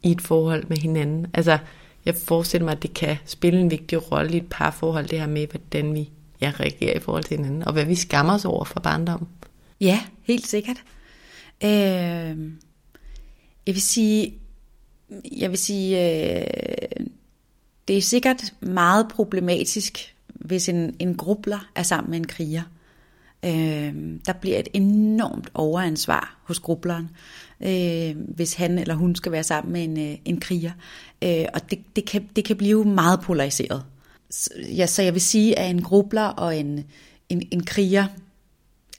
i et forhold med hinanden? Altså jeg forestiller mig, at det kan spille en vigtig rolle i et parforhold, det her med, hvordan vi ja, reagerer i forhold til hinanden, og hvad vi skammer os over fra barndommen. Ja, helt sikkert. Øh, jeg vil sige, jeg vil sige, øh, det er sikkert meget problematisk, hvis en, en grubler er sammen med en kriger. Øh, der bliver et enormt overansvar hos grubleren, øh, hvis han eller hun skal være sammen med en, øh, en kriger. Øh, og det, det, kan, det kan blive meget polariseret. Så, ja, så jeg vil sige, at en grubler og en, en, en kriger,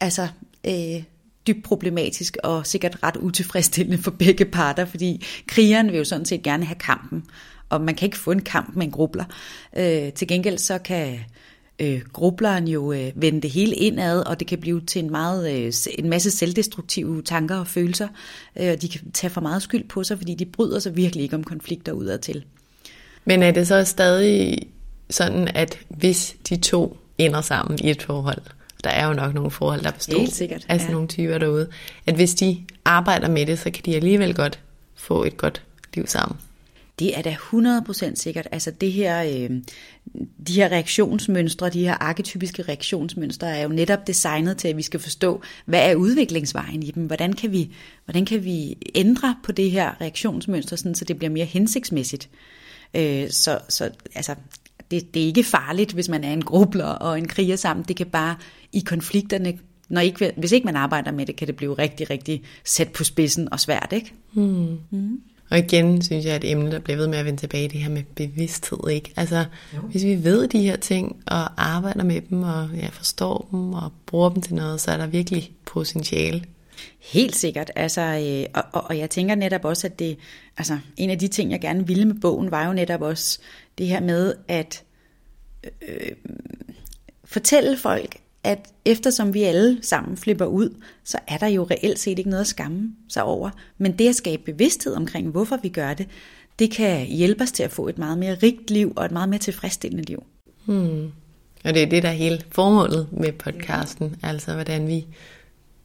altså øh, dybt problematisk og sikkert ret utilfredsstillende for begge parter, fordi krigeren vil jo sådan set gerne have kampen, og man kan ikke få en kamp med en grubler. Øh, til gengæld så kan øh, grubleren jo øh, vende det hele indad, og det kan blive til en, meget, øh, en masse selvdestruktive tanker og følelser, øh, og de kan tage for meget skyld på sig, fordi de bryder sig virkelig ikke om konflikter udad til. Men er det så stadig sådan, at hvis de to ender sammen i et forhold, der er jo nok nogle forhold, der består Helt sikkert, af sådan ja. nogle typer derude, at hvis de arbejder med det, så kan de alligevel godt få et godt liv sammen. Det er da 100% sikkert. Altså det her, øh, de her reaktionsmønstre, de her arketypiske reaktionsmønstre, er jo netop designet til, at vi skal forstå, hvad er udviklingsvejen i dem? Hvordan kan vi, hvordan kan vi ændre på det her reaktionsmønster, sådan, så det bliver mere hensigtsmæssigt? Øh, så, så altså, det, det er ikke farligt, hvis man er en grubler og en kriger sammen. Det kan bare i konflikterne, når ikke, hvis ikke man arbejder med det, kan det blive rigtig, rigtig sat på spidsen og svært, ikke? Hmm. Mm. Og igen synes jeg, at et emne, der bliver ved med at vende tilbage, det her med bevidsthed, ikke? Altså, jo. hvis vi ved de her ting, og arbejder med dem, og ja, forstår dem, og bruger dem til noget, så er der virkelig potentiale. Helt sikkert, altså, øh, og, og, og jeg tænker netop også, at det, altså, en af de ting, jeg gerne ville med bogen, var jo netop også det her med at øh, fortælle folk, at eftersom vi alle sammen flipper ud, så er der jo reelt set ikke noget at skamme sig over. Men det at skabe bevidsthed omkring, hvorfor vi gør det, det kan hjælpe os til at få et meget mere rigt liv og et meget mere tilfredsstillende liv. Hmm. Og det er det, der er hele formålet med podcasten, altså hvordan vi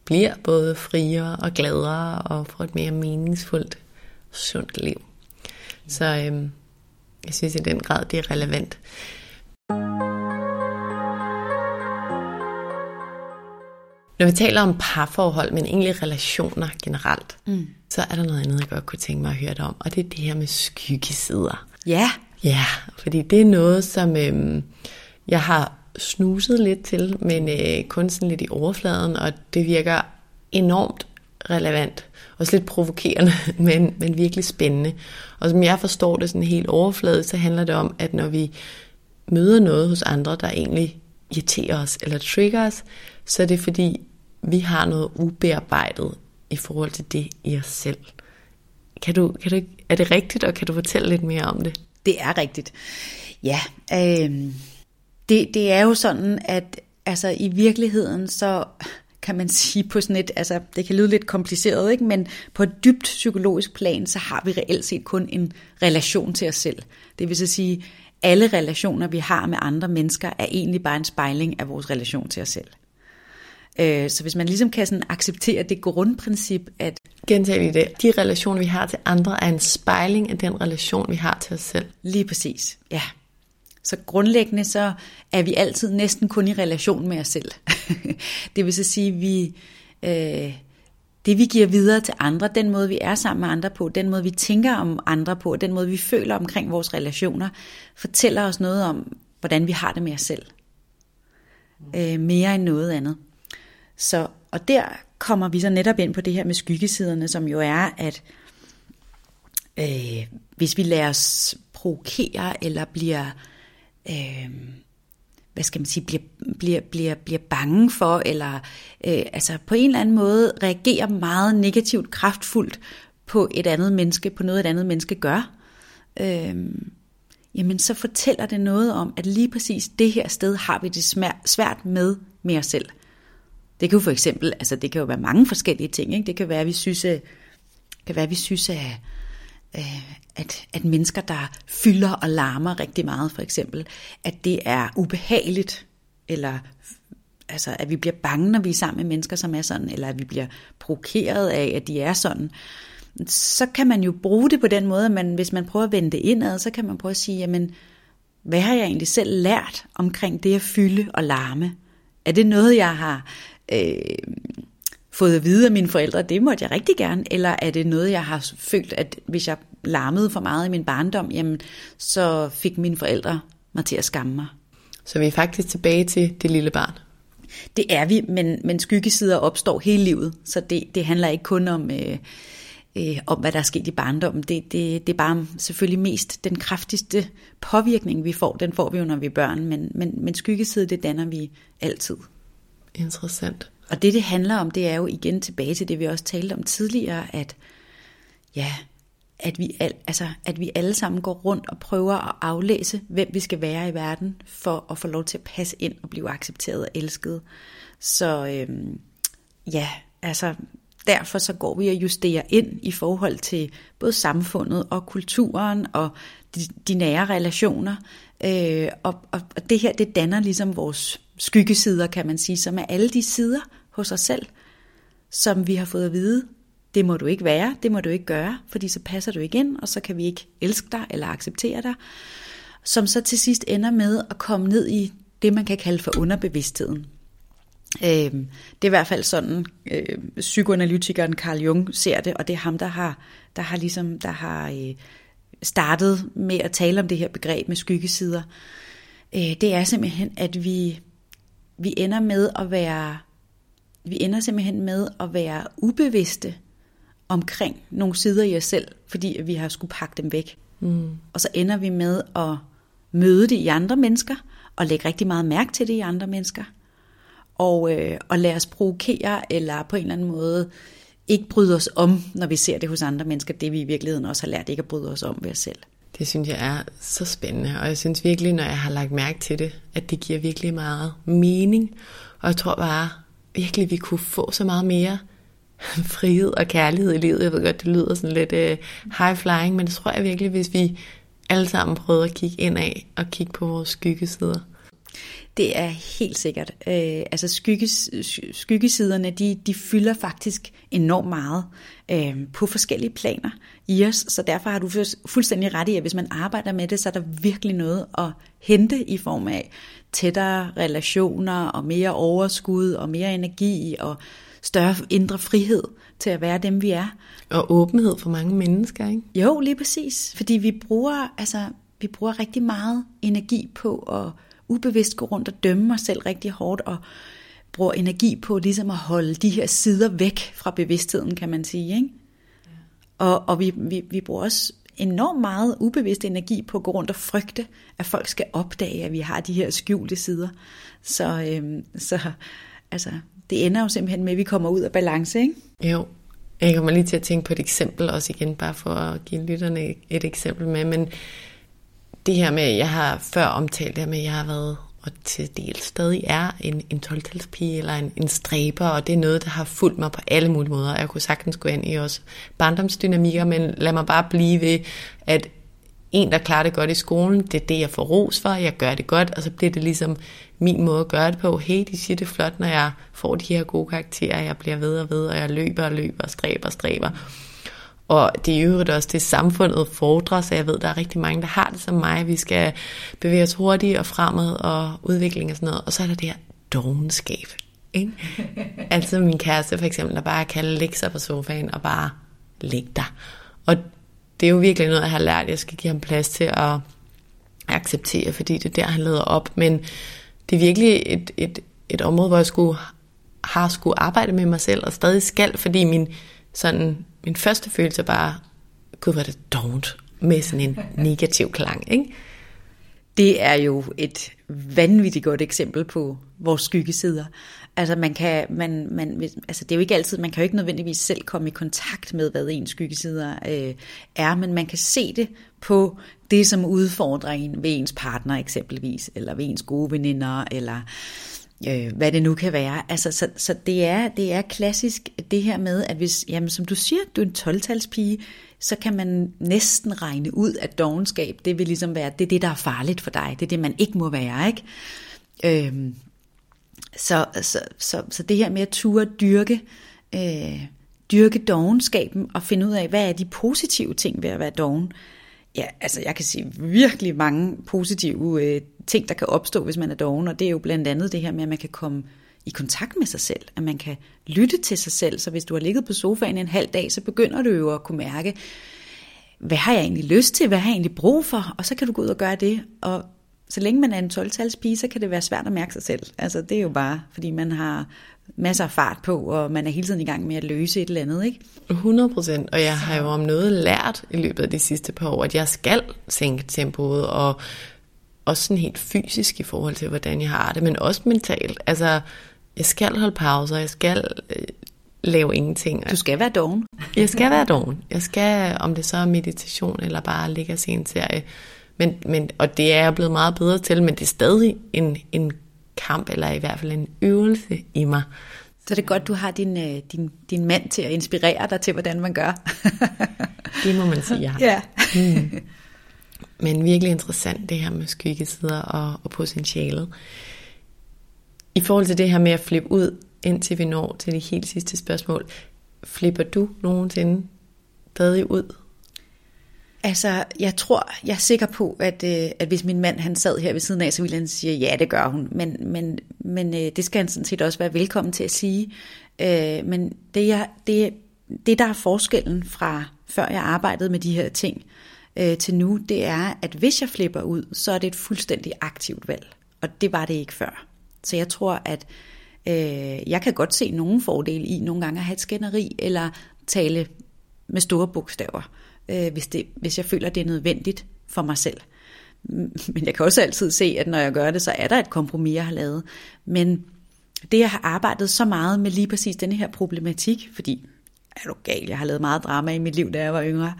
bliver både friere og gladere og får et mere meningsfuldt, sundt liv. Så øhm, jeg synes i den grad, det er relevant. Når vi taler om parforhold, men egentlig relationer generelt, mm. så er der noget andet, jeg godt kunne tænke mig at høre dig om, og det er det her med skyggesider. Ja. Ja, fordi det er noget, som øhm, jeg har snuset lidt til, men øh, kun sådan lidt i overfladen, og det virker enormt relevant. Også lidt provokerende, men, men virkelig spændende. Og som jeg forstår det sådan helt overfladet, så handler det om, at når vi møder noget hos andre, der egentlig irriterer os eller trigger os, så er det fordi, vi har noget ubearbejdet i forhold til det i os selv. Kan du, kan du, er det rigtigt, og kan du fortælle lidt mere om det? Det er rigtigt. Ja, øh, det, det er jo sådan, at altså, i virkeligheden så kan man sige, på sådan et, altså det kan lyde lidt kompliceret, ikke? men på et dybt psykologisk plan, så har vi reelt set kun en relation til os selv. Det vil så sige, alle relationer, vi har med andre mennesker, er egentlig bare en spejling af vores relation til os selv. Øh, så hvis man ligesom kan sådan acceptere det grundprincip, at... Gentag lige det. De relationer, vi har til andre, er en spejling af den relation, vi har til os selv. Lige præcis, ja. Så grundlæggende så er vi altid næsten kun i relation med os selv. det vil så sige, at vi, øh, det vi giver videre til andre, den måde vi er sammen med andre på, den måde vi tænker om andre på, den måde vi føler omkring vores relationer, fortæller os noget om, hvordan vi har det med os selv. Øh, mere end noget andet. Så, og der kommer vi så netop ind på det her med skyggesiderne, som jo er, at øh, hvis vi lader os provokere eller bliver øh, hvad skal man sige, bliver, bliver, bliver, bliver bange for, eller øh, altså på en eller anden måde reagerer meget negativt, kraftfuldt på et andet menneske, på noget et andet menneske gør, øh, jamen så fortæller det noget om, at lige præcis det her sted har vi det svært med med os selv. Det kan jo for eksempel, altså det kan jo være mange forskellige ting, ikke? det kan være, at vi synes, øh, at, kan være, at vi synes, at, at, at mennesker, der fylder og larmer rigtig meget, for eksempel, at det er ubehageligt, eller altså, at vi bliver bange, når vi er sammen med mennesker, som er sådan, eller at vi bliver provokeret af, at de er sådan, så kan man jo bruge det på den måde, at man, hvis man prøver at vende det indad, så kan man prøve at sige, jamen, hvad har jeg egentlig selv lært omkring det at fylde og larme? Er det noget, jeg har øh, fået at vide af mine forældre, det måtte jeg rigtig gerne, eller er det noget, jeg har følt, at hvis jeg larmede for meget i min barndom, jamen, så fik mine forældre mig til at skamme mig. Så vi er faktisk tilbage til det lille barn? Det er vi, men, men skyggesider opstår hele livet, så det, det handler ikke kun om, øh, øh, om, hvad der er sket i barndommen. Det, det, det er bare selvfølgelig mest den kraftigste påvirkning, vi får. Den får vi jo, når vi er børn, men, men, men skyggeside, det danner vi altid. Interessant. Og det, det handler om, det er jo igen tilbage til det, vi også talte om tidligere, at ja, at vi, al, altså, at vi alle sammen går rundt og prøver at aflæse, hvem vi skal være i verden, for at få lov til at passe ind og blive accepteret og elsket. Så øhm, ja, altså derfor så går vi og justerer ind i forhold til både samfundet og kulturen og de, de nære relationer. Øh, og, og, og det her, det danner ligesom vores skyggesider, kan man sige, som er alle de sider hos os selv, som vi har fået at vide, det må du ikke være, det må du ikke gøre, fordi så passer du ikke ind, og så kan vi ikke elske dig eller acceptere dig, som så til sidst ender med at komme ned i det, man kan kalde for underbevidstheden. Øh, det er i hvert fald sådan, øh, psykoanalytikeren Carl Jung ser det, og det er ham, der har, der har, ligesom, der har øh, startet med at tale om det her begreb med skyggesider. Øh, det er simpelthen, at vi, vi ender med at være vi ender simpelthen med at være ubevidste omkring nogle sider i os selv, fordi vi har skulle pakke dem væk. Mm. Og så ender vi med at møde det i andre mennesker, og lægge rigtig meget mærke til det i andre mennesker, og, øh, og lade os provokere, eller på en eller anden måde ikke bryde os om, når vi ser det hos andre mennesker, det vi i virkeligheden også har lært ikke at bryde os om ved os selv. Det synes jeg er så spændende, og jeg synes virkelig, når jeg har lagt mærke til det, at det giver virkelig meget mening. Og jeg tror bare virkelig, vi kunne få så meget mere frihed og kærlighed i livet. Jeg ved godt, det lyder sådan lidt uh, high flying, men det tror jeg virkelig, hvis vi alle sammen prøvede at kigge ind af og kigge på vores skyggesider. Det er helt sikkert. Øh, altså skygges, skyggesiderne, de, de fylder faktisk enormt meget øh, på forskellige planer i os, så derfor har du fuldstændig ret i, at hvis man arbejder med det, så er der virkelig noget at hente i form af tættere relationer og mere overskud og mere energi og større indre frihed til at være dem, vi er. Og åbenhed for mange mennesker, ikke? Jo, lige præcis. Fordi vi bruger, altså, vi bruger rigtig meget energi på at ubevidst gå rundt og dømme os selv rigtig hårdt, og bruger energi på ligesom at holde de her sider væk fra bevidstheden, kan man sige. Ikke? Ja. Og, og vi, vi, vi bruger også enormt meget ubevidst energi på at gå rundt og frygte, at folk skal opdage, at vi har de her skjulte sider. Så, øhm, så altså, det ender jo simpelthen med, at vi kommer ud af balance, ikke? Jo. Jeg kommer lige til at tænke på et eksempel også igen, bare for at give lytterne et eksempel med, men det her med, jeg har før omtalt det her med, at jeg har været og til dels stadig er en, en 12 eller en, en stræber, og det er noget, der har fulgt mig på alle mulige måder. Jeg kunne sagtens gå ind i også barndomsdynamikker, men lad mig bare blive ved, at en, der klarer det godt i skolen, det er det, jeg får ros for, jeg gør det godt, og så bliver det ligesom min måde at gøre det på. Hey, de siger det flot, når jeg får de her gode karakterer, jeg bliver ved og ved, og jeg løber og løber og stræber og stræber. Og det er i øvrigt også det, samfundet fordrer, så jeg ved, der er rigtig mange, der har det som mig. Vi skal bevæge os hurtigt og fremad og udvikling og sådan noget. Og så er der det her dogenskab. Ikke? altså min kæreste for eksempel, der bare kan lægge sig på sofaen og bare ligge der. Og det er jo virkelig noget, jeg har lært, jeg skal give ham plads til at acceptere, fordi det er der, han leder op. Men det er virkelig et, et, et område, hvor jeg skulle, har skulle arbejde med mig selv, og stadig skal, fordi min, sådan, min første følelse er bare, gud, hvor det don't, med sådan en negativ klang, ikke? Det er jo et vanvittigt godt eksempel på vores skyggesider. Altså man kan, man, man, altså det er jo ikke altid, man kan jo ikke nødvendigvis selv komme i kontakt med, hvad ens skyggesider øh, er, men man kan se det på det, som udfordrer en ved ens partner eksempelvis, eller ved ens gode veninder, eller øh, hvad det nu kan være. Altså, så, så det, er, det er klassisk det her med, at hvis, jamen, som du siger, du er en 12-talspige, så kan man næsten regne ud, at dogenskab, det vil ligesom være, det er det, der er farligt for dig. Det er det, man ikke må være, ikke? Øhm, så, så, så, så det her med at ture dyrke, øh, dyrke dogenskaben og finde ud af, hvad er de positive ting ved at være dogen. Ja, altså jeg kan sige virkelig mange positive øh, ting, der kan opstå, hvis man er doven, og det er jo blandt andet det her med, at man kan komme i kontakt med sig selv, at man kan lytte til sig selv. Så hvis du har ligget på sofaen en halv dag, så begynder du jo at kunne mærke, hvad har jeg egentlig lyst til, hvad har jeg egentlig brug for, og så kan du gå ud og gøre det. Og så længe man er en 12-talspige, så kan det være svært at mærke sig selv. Altså det er jo bare, fordi man har masser af fart på, og man er hele tiden i gang med at løse et eller andet, ikke? 100 procent, og jeg har jo om noget lært i løbet af de sidste par år, at jeg skal sænke tempoet, og også sådan helt fysisk i forhold til, hvordan jeg har det, men også mentalt. Altså, jeg skal holde pauser, jeg skal øh, lave ingenting. Du skal være doven. Jeg skal være doven. Jeg skal, om det så er meditation, eller bare ligge og se en serie. Men, men, og det er jeg blevet meget bedre til, men det er stadig en, en kamp, eller i hvert fald en øvelse i mig. Så det er godt, du har din, øh, din, din mand til at inspirere dig til, hvordan man gør. det må man sige, ja. ja. mm. Men virkelig interessant det her med skyggesider og, og potentialet. I forhold til det her med at flippe ud, indtil vi når til de helt sidste spørgsmål, flipper du nogensinde stadig ud? Altså, jeg tror, jeg er sikker på, at, øh, at hvis min mand han sad her ved siden af, så ville han sige, ja, det gør hun. Men, men, men øh, det skal han sådan set også være velkommen til at sige. Øh, men det, jeg, det, det, der er forskellen fra før jeg arbejdede med de her ting Øh, til nu, det er, at hvis jeg flipper ud, så er det et fuldstændig aktivt valg. Og det var det ikke før. Så jeg tror, at øh, jeg kan godt se nogle fordele i nogle gange at have et skænderi, eller tale med store bogstaver øh, hvis, det, hvis jeg føler, det er nødvendigt for mig selv. Men jeg kan også altid se, at når jeg gør det, så er der et kompromis, jeg har lavet. Men det, jeg har arbejdet så meget med lige præcis denne her problematik, fordi er du gal, jeg har lavet meget drama i mit liv, da jeg var yngre,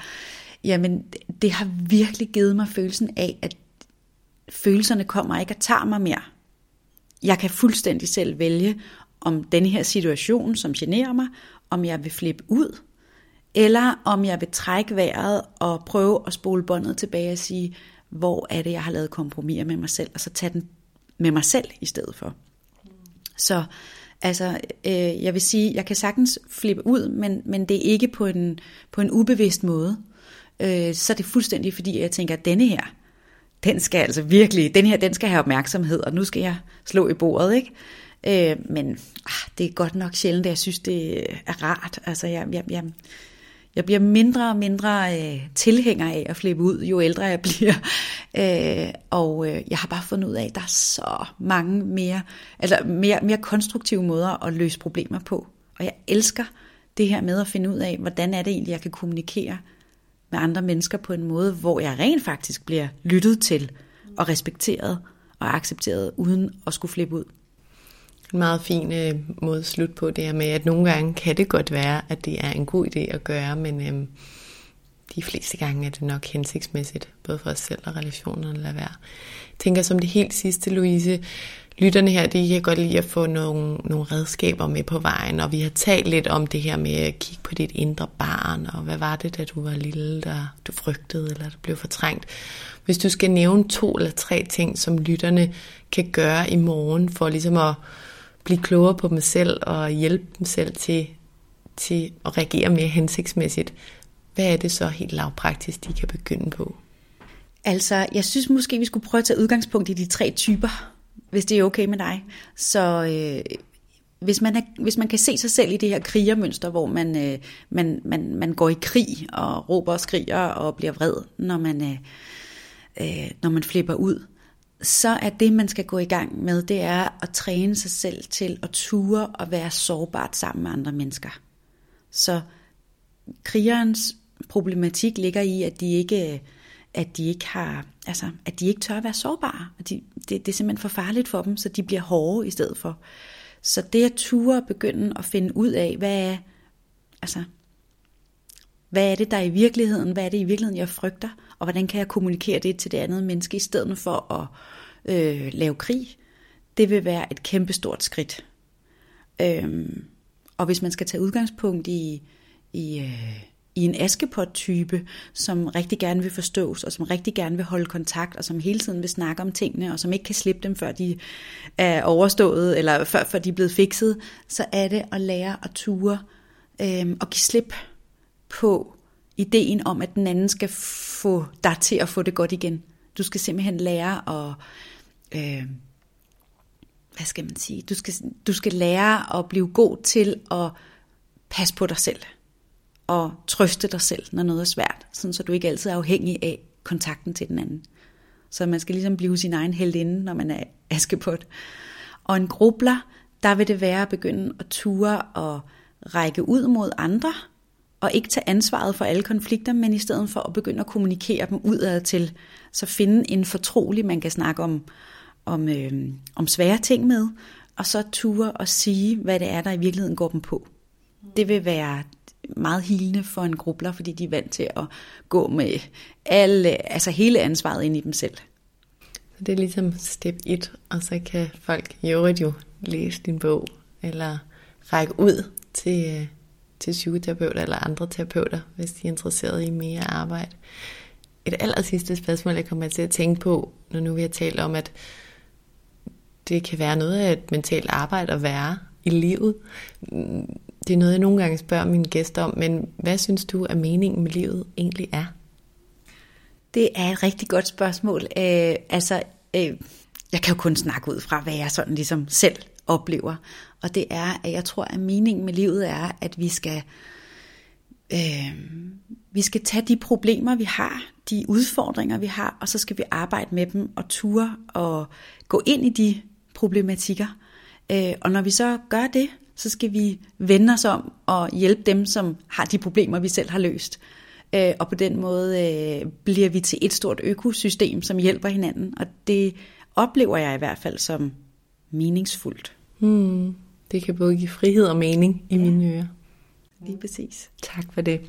jamen det har virkelig givet mig følelsen af, at følelserne kommer ikke og tager mig mere. Jeg kan fuldstændig selv vælge, om denne her situation, som generer mig, om jeg vil flippe ud, eller om jeg vil trække vejret og prøve at spole båndet tilbage og sige, hvor er det, jeg har lavet kompromiser med mig selv, og så tage den med mig selv i stedet for. Så altså, øh, jeg vil sige, jeg kan sagtens flippe ud, men, men det er ikke på en, på en ubevidst måde. Øh, så er det fuldstændig, fordi jeg tænker, at denne her, den skal altså virkelig, den her, den skal have opmærksomhed, og nu skal jeg slå i bordet, ikke? Øh, men ah, det er godt nok sjældent, at jeg synes, det er rart. Altså, jeg, jeg, jeg, jeg bliver mindre og mindre øh, tilhænger af at flippe ud, jo ældre jeg bliver. Øh, og øh, jeg har bare fundet ud af, at der er så mange mere, altså mere, mere konstruktive måder at løse problemer på. Og jeg elsker det her med at finde ud af, hvordan er det egentlig, jeg kan kommunikere med andre mennesker på en måde, hvor jeg rent faktisk bliver lyttet til og respekteret og accepteret, uden at skulle flippe ud. En meget fin øh, måde at slutte på det her med, at nogle gange kan det godt være, at det er en god idé at gøre, men øh, de fleste gange er det nok hensigtsmæssigt, både for os selv og relationerne at lade være. Jeg tænker som det helt sidste, Louise, lytterne her, de kan godt lide at få nogle, nogle redskaber med på vejen, og vi har talt lidt om det her med at kigge på dit indre barn, og hvad var det, da du var lille, der du frygtede, eller du blev fortrængt. Hvis du skal nævne to eller tre ting, som lytterne kan gøre i morgen, for ligesom at blive klogere på dem selv, og hjælpe dem selv til, til at reagere mere hensigtsmæssigt, hvad er det så helt lavpraktisk, de kan begynde på? Altså, jeg synes måske, vi skulle prøve at tage udgangspunkt i de tre typer, hvis det er okay med dig. Så øh, hvis, man er, hvis man kan se sig selv i det her krigermønster, hvor man, øh, man, man, man går i krig og råber og skriger og bliver vred, når man, øh, øh, når man flipper ud, så er det, man skal gå i gang med, det er at træne sig selv til at ture og være sårbart sammen med andre mennesker. Så krigerens problematik ligger i, at de ikke at de ikke har, altså, at de ikke tør at være sårbare. At de, det, det er simpelthen for farligt for dem, så de bliver hårde i stedet for. Så det at ture og begynde at finde ud af, hvad er, altså, hvad er det, der er i virkeligheden? Hvad er det i virkeligheden, jeg frygter? Og hvordan kan jeg kommunikere det til det andet menneske, i stedet for at øh, lave krig? Det vil være et kæmpestort skridt. Øhm, og hvis man skal tage udgangspunkt i, i øh, i en askepot-type, som rigtig gerne vil forstås, og som rigtig gerne vil holde kontakt, og som hele tiden vil snakke om tingene, og som ikke kan slippe dem, før de er overstået, eller før, før de er blevet fikset, så er det at lære at ture øh, og give slip på ideen om, at den anden skal få dig til at få det godt igen. Du skal simpelthen lære at... Øh, hvad skal man sige? Du skal, du skal lære at blive god til at passe på dig selv og trøste dig selv, når noget er svært, sådan så du ikke altid er afhængig af kontakten til den anden. Så man skal ligesom blive sin egen heldinde, når man er askepot. Og en grubler, der vil det være at begynde at ture og række ud mod andre, og ikke tage ansvaret for alle konflikter, men i stedet for at begynde at kommunikere dem udad til, så finde en fortrolig, man kan snakke om, om, øh, om svære ting med, og så ture og sige, hvad det er, der i virkeligheden går dem på. Det vil være meget hilende for en grubler, fordi de er vant til at gå med alle, altså hele ansvaret ind i dem selv. Så det er ligesom step 1, og så kan folk i øvrigt jo læse din bog, eller række ud til, øh, til psykoterapeuter eller andre terapeuter, hvis de er interesseret i mere arbejde. Et aller sidste spørgsmål, jeg kommer til at tænke på, når nu vi har talt om, at det kan være noget af et mentalt arbejde at være i livet det er noget, jeg nogle gange spørger mine gæster om, men hvad synes du, at meningen med livet egentlig er? Det er et rigtig godt spørgsmål. Øh, altså, øh, jeg kan jo kun snakke ud fra, hvad jeg sådan ligesom selv oplever. Og det er, at jeg tror, at meningen med livet er, at vi skal, øh, vi skal tage de problemer, vi har, de udfordringer, vi har, og så skal vi arbejde med dem og ture og gå ind i de problematikker. Øh, og når vi så gør det, så skal vi vende os om og hjælpe dem, som har de problemer, vi selv har løst. Øh, og på den måde øh, bliver vi til et stort økosystem, som hjælper hinanden. Og det oplever jeg i hvert fald som meningsfuldt. Hmm. Det kan både give frihed og mening i ja. mine ører. Lige præcis. Tak for det.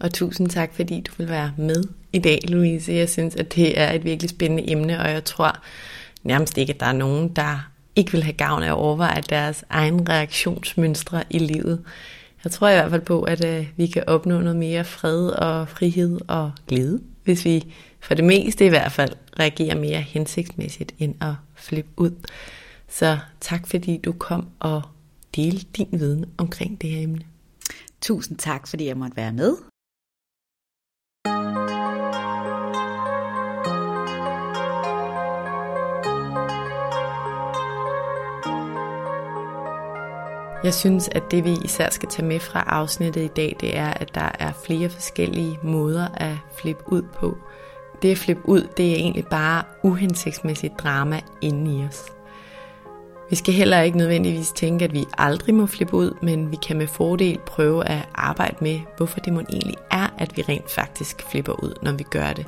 Og tusind tak, fordi du vil være med i dag, Louise. Jeg synes, at det er et virkelig spændende emne, og jeg tror nærmest ikke, at der er nogen, der ikke vil have gavn af at overveje deres egen reaktionsmønstre i livet. Jeg tror i hvert fald på, at øh, vi kan opnå noget mere fred og frihed og glæde, hvis vi for det meste i hvert fald reagerer mere hensigtsmæssigt end at flippe ud. Så tak fordi du kom og delte din viden omkring det her emne. Tusind tak, fordi jeg måtte være med. Jeg synes, at det vi især skal tage med fra afsnittet i dag, det er, at der er flere forskellige måder at flippe ud på. Det at flippe ud, det er egentlig bare uhensigtsmæssigt drama inde i os. Vi skal heller ikke nødvendigvis tænke, at vi aldrig må flippe ud, men vi kan med fordel prøve at arbejde med, hvorfor det må egentlig er, at vi rent faktisk flipper ud, når vi gør det.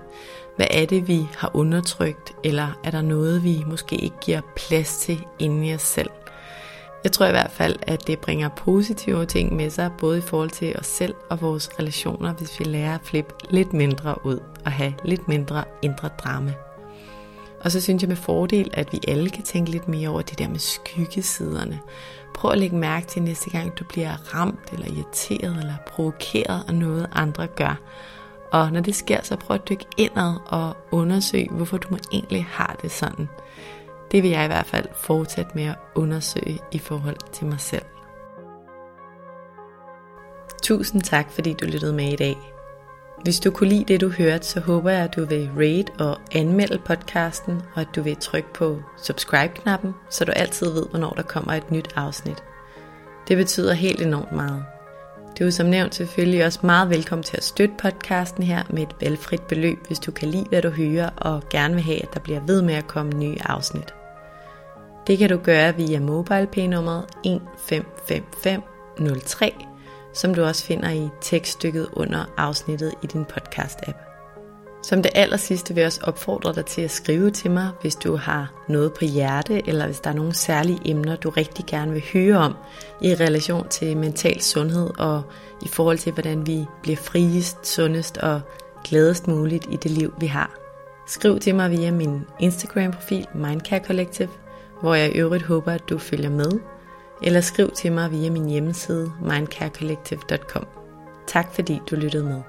Hvad er det, vi har undertrykt, eller er der noget, vi måske ikke giver plads til inde i os selv? Jeg tror i hvert fald, at det bringer positive ting med sig, både i forhold til os selv og vores relationer, hvis vi lærer at flippe lidt mindre ud og have lidt mindre indre drama. Og så synes jeg med fordel, at vi alle kan tænke lidt mere over det der med skyggesiderne. Prøv at lægge mærke til næste gang, du bliver ramt eller irriteret eller provokeret af noget, andre gør. Og når det sker, så prøv at dykke indad og undersøge, hvorfor du egentlig har det sådan. Det vil jeg i hvert fald fortsætte med at undersøge i forhold til mig selv. Tusind tak, fordi du lyttede med i dag. Hvis du kunne lide det, du hørte, så håber jeg, at du vil rate og anmelde podcasten, og at du vil trykke på subscribe-knappen, så du altid ved, hvornår der kommer et nyt afsnit. Det betyder helt enormt meget. Du er som nævnt selvfølgelig også meget velkommen til at støtte podcasten her med et valgfrit beløb, hvis du kan lide, hvad du hører, og gerne vil have, at der bliver ved med at komme nye afsnit. Det kan du gøre via MobilePay-nummeret 155503, som du også finder i tekststykket under afsnittet i din podcast-app. Som det aller sidste vil jeg også opfordre dig til at skrive til mig, hvis du har noget på hjerte, eller hvis der er nogle særlige emner, du rigtig gerne vil høre om i relation til mental sundhed og i forhold til, hvordan vi bliver friest, sundest og gladest muligt i det liv, vi har. Skriv til mig via min Instagram-profil Mindcare Collective, hvor jeg i øvrigt håber, at du følger med, eller skriv til mig via min hjemmeside mindcarecollective.com. Tak fordi du lyttede med.